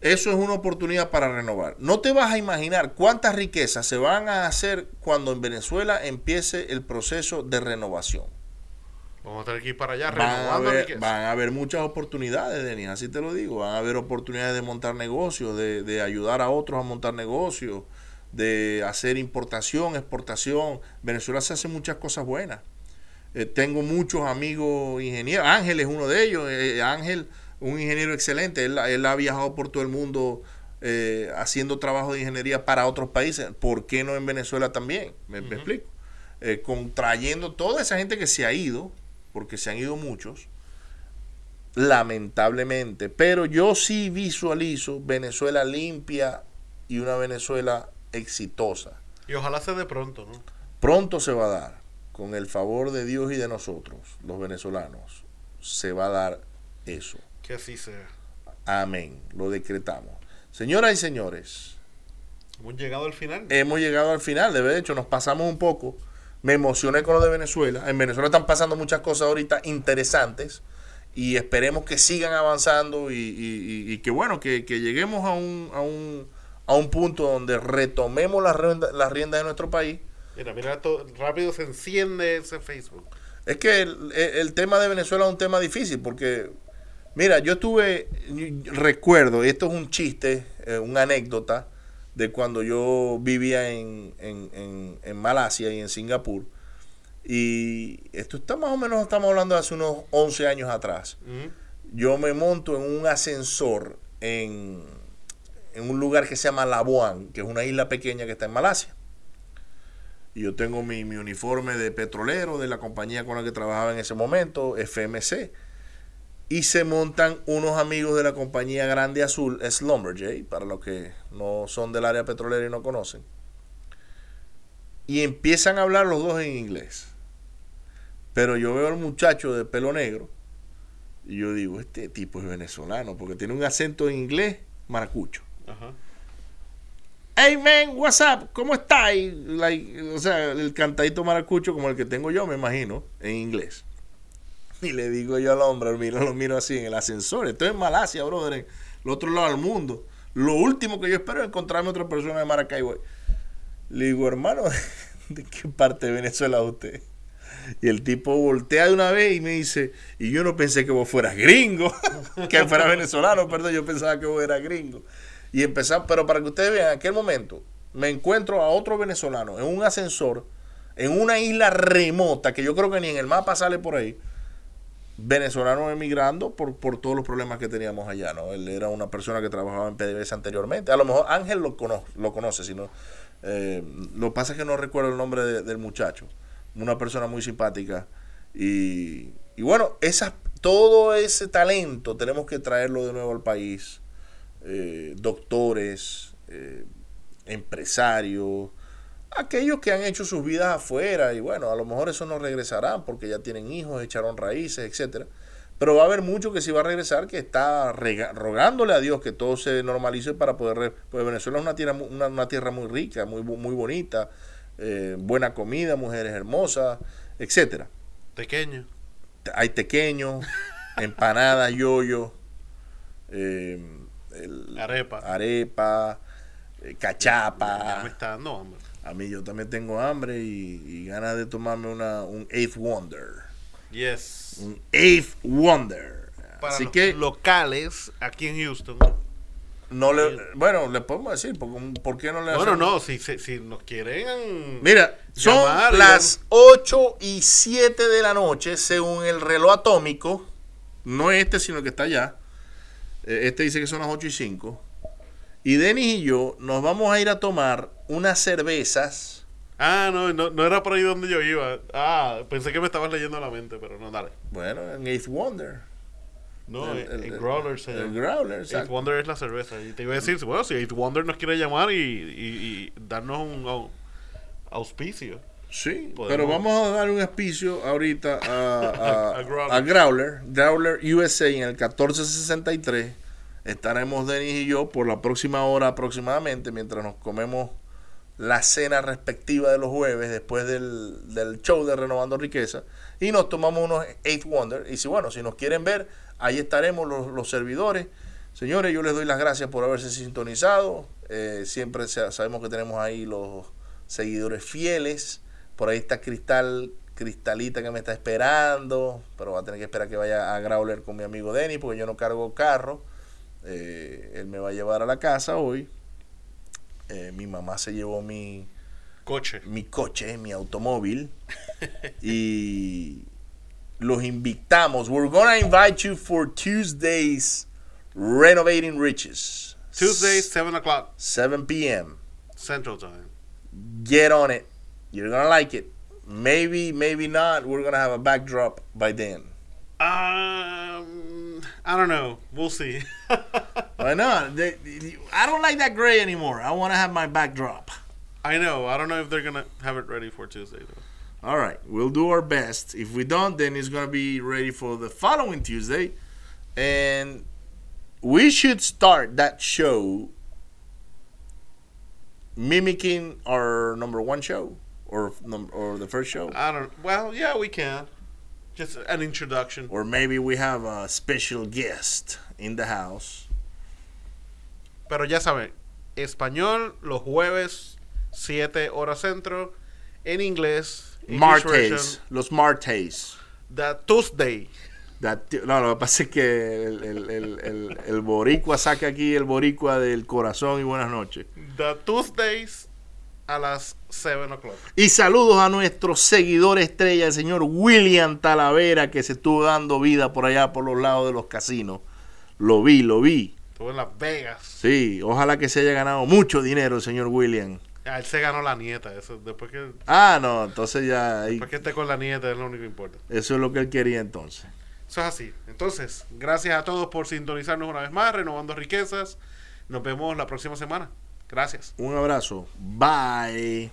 eso es una oportunidad para renovar. No te vas a imaginar cuántas riquezas se van a hacer cuando en Venezuela empiece el proceso de renovación. Vamos a tener que ir para allá Van a, renovando haber, riqueza. van a haber muchas oportunidades, Denis, así te lo digo. Van a haber oportunidades de montar negocios, de, de ayudar a otros a montar negocios, de hacer importación, exportación. Venezuela se hace muchas cosas buenas. Eh, tengo muchos amigos ingenieros. Ángel es uno de ellos. Eh, Ángel, un ingeniero excelente. Él, él ha viajado por todo el mundo eh, haciendo trabajo de ingeniería para otros países. ¿Por qué no en Venezuela también? ¿Me, me explico? Eh, contrayendo toda esa gente que se ha ido, porque se han ido muchos, lamentablemente. Pero yo sí visualizo Venezuela limpia y una Venezuela exitosa. Y ojalá sea de pronto, ¿no? Pronto se va a dar, con el favor de Dios y de nosotros, los venezolanos, se va a dar eso. Que así sea. Amén. Lo decretamos. Señoras y señores, Hemos llegado al final. hemos llegado al final. De hecho, nos pasamos un poco. Me emocioné con lo de Venezuela. En Venezuela están pasando muchas cosas ahorita interesantes y esperemos que sigan avanzando y, y- y- y que bueno, que, que lleguemos a un, a, un, a un punto donde retomemos las riendas las riendas de nuestro país. Mira, mira, rápido se enciende ese Facebook. Es que el, el- el tema de Venezuela es un tema difícil porque, mira, yo estuve, recuerdo, y esto es un chiste, eh, una anécdota de cuando yo vivía en, en, en, en Malasia y en Singapur. Y esto está más o menos, estamos hablando de hace unos 11 años atrás. Yo me monto en un ascensor en, en un lugar que se llama Labuan, que es una isla pequeña que está en Malasia. Y yo tengo mi, uniforme de petrolero de la compañía con la que trabajaba en ese momento, FMC. Y se montan unos amigos de la compañía Grande Azul, Slumberjay, para los que no son del área petrolera y no conocen. Y empiezan a hablar los dos en inglés. Pero yo veo al muchacho de pelo negro y yo digo, este tipo es venezolano, porque tiene un acento en inglés maracucho. Ajá. Hey man, what's up? ¿Cómo estás? Like, o sea, el cantadito maracucho como el que tengo yo, me imagino, en inglés. Y le digo yo al hombre, mira, lo miro así en el ascensor. Estoy en Malasia, brother, en el otro lado del mundo. Lo último que yo espero es encontrarme otra persona de Maracaibo. Le digo, hermano, ¿de qué parte de Venezuela usted? Y el tipo voltea de una vez y me dice, y yo no pensé que vos fueras gringo, que fuera venezolano, perdón, yo pensaba que vos eras gringo. Y empezamos, pero para que ustedes vean, en aquel momento me encuentro a otro venezolano en un ascensor, en una isla remota, que yo creo que ni en el mapa sale por ahí, venezolano emigrando por, por todos los problemas que teníamos allá, ¿no? Él era una persona que trabajaba en PDVSA anteriormente. A lo mejor Ángel lo, lo conoce, sino, eh, lo que pasa es que no recuerdo el nombre de- del muchacho. Una persona muy simpática. Y, y bueno, esas, todo ese talento tenemos que traerlo de nuevo al país. Eh, doctores, eh, empresarios, aquellos que han hecho sus vidas afuera y bueno, a lo mejor eso no regresarán porque ya tienen hijos, echaron raíces, etcétera. Pero va a haber mucho que sí va a regresar que está rogándole a Dios que todo se normalice para poder... Pues Venezuela es una tierra, una, una tierra muy rica, muy, muy bonita, eh, buena comida, mujeres hermosas, etcétera. Pequeño. Hay tequeños, empanadas, yoyo, eh, el- Arepa. arepa, eh, Ya cachapa. me está dando hambre. A mí yo también tengo hambre y, y ganas de tomarme una, un Eighth Wonder. Yes. Un Eighth Wonder. Para Así los que locales aquí en Houston. no le, bueno, le podemos decir, ¿por qué no le Bueno, no, si, si, si nos quieren. Mira, son las 8 y 7 de la noche según el reloj atómico. No este, sino el que está allá. Eh, Este dice que son las 8 y 5. Y Denis y yo nos vamos a ir a tomar unas cervezas Ah, no, no, no era por ahí donde yo iba. Ah, pensé que me estabas leyendo la mente, pero no, dale. Bueno, en Eighth Wonder. No, El- el, el- el Growler se El llama. Eighth exacto. Wonder es la cerveza. Y te iba a decir, bueno, si Eighth Wonder nos quiere llamar y, y- y darnos un au- auspicio. Sí, Podemos- pero vamos a dar un auspicio ahorita a, a- A Growler. a Growler, Growler USA en el 1463. Estaremos Denis y yo por la próxima hora aproximadamente, mientras nos comemos la cena respectiva de los jueves después del, del show de Renovando Riqueza y nos tomamos unos Eighth Wonder. Y si bueno, si nos quieren ver, ahí estaremos los, los servidores. Señores, yo les doy las gracias por haberse sintonizado. Eh, siempre sa- sabemos que tenemos ahí los seguidores fieles. Por ahí está Cristal, Cristalita que me está esperando, pero va a tener que esperar que vaya a Growler con mi amigo Denny porque yo no cargo carro. Eh, él me va a llevar a la casa hoy. Eh, mi mamá se llevó mi, Coche. mi coche, mi automóvil. y los invitamos. We're gonna invite you for Tuesdays Renovating Riches. Tuesday, 7 o'clock 7 p.m. Central Time. Get on it. You're gonna like it. Maybe, maybe not. We're gonna have a backdrop by then. Um, I don't know. We'll see. Why not? They- I don't like that gray anymore. I want to have my backdrop. I know. I don't know if they're gonna have it ready for Tuesday though. All right, we'll do our best. If we don't, then it's gonna be ready for the following Tuesday, and we should start that show mimicking our number one show or or the first show, I don't. Well, yeah, we can. Just an introduction. or maybe we have a special guest in the house. Pero ya saben, español los jueves 7 horas centro, en inglés Martes, los Martes. the Tuesday. That- no, lo que pasa es que el, el, el, el, el boricua saca aquí el boricua del corazón y buenas noches. The Tuesdays a las 7 o'clock. Y saludos a nuestro seguidor estrella, el señor William Talavera, que se estuvo dando vida por allá por los lados de los casinos. Lo vi, lo vi. Estuvo en Las Vegas. Sí, ojalá que se haya ganado mucho dinero el señor William. Ah, él se ganó la nieta. Eso, después, que, Ah, no, entonces ya ahí- después que esté con la nieta es lo único que importa. eso es lo que él quería entonces. Eso es así. Entonces, gracias a todos por sintonizarnos una vez más, renovando riquezas. Nos vemos la próxima semana. Gracias. Un abrazo. Bye.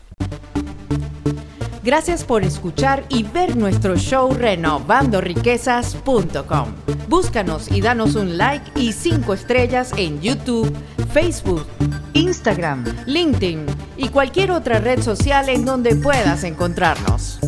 Gracias por escuchar y ver nuestro show renovandoriquezas.com. Búscanos y danos un like y 5 estrellas en YouTube, Facebook, Instagram, LinkedIn y cualquier otra red social en donde puedas encontrarnos.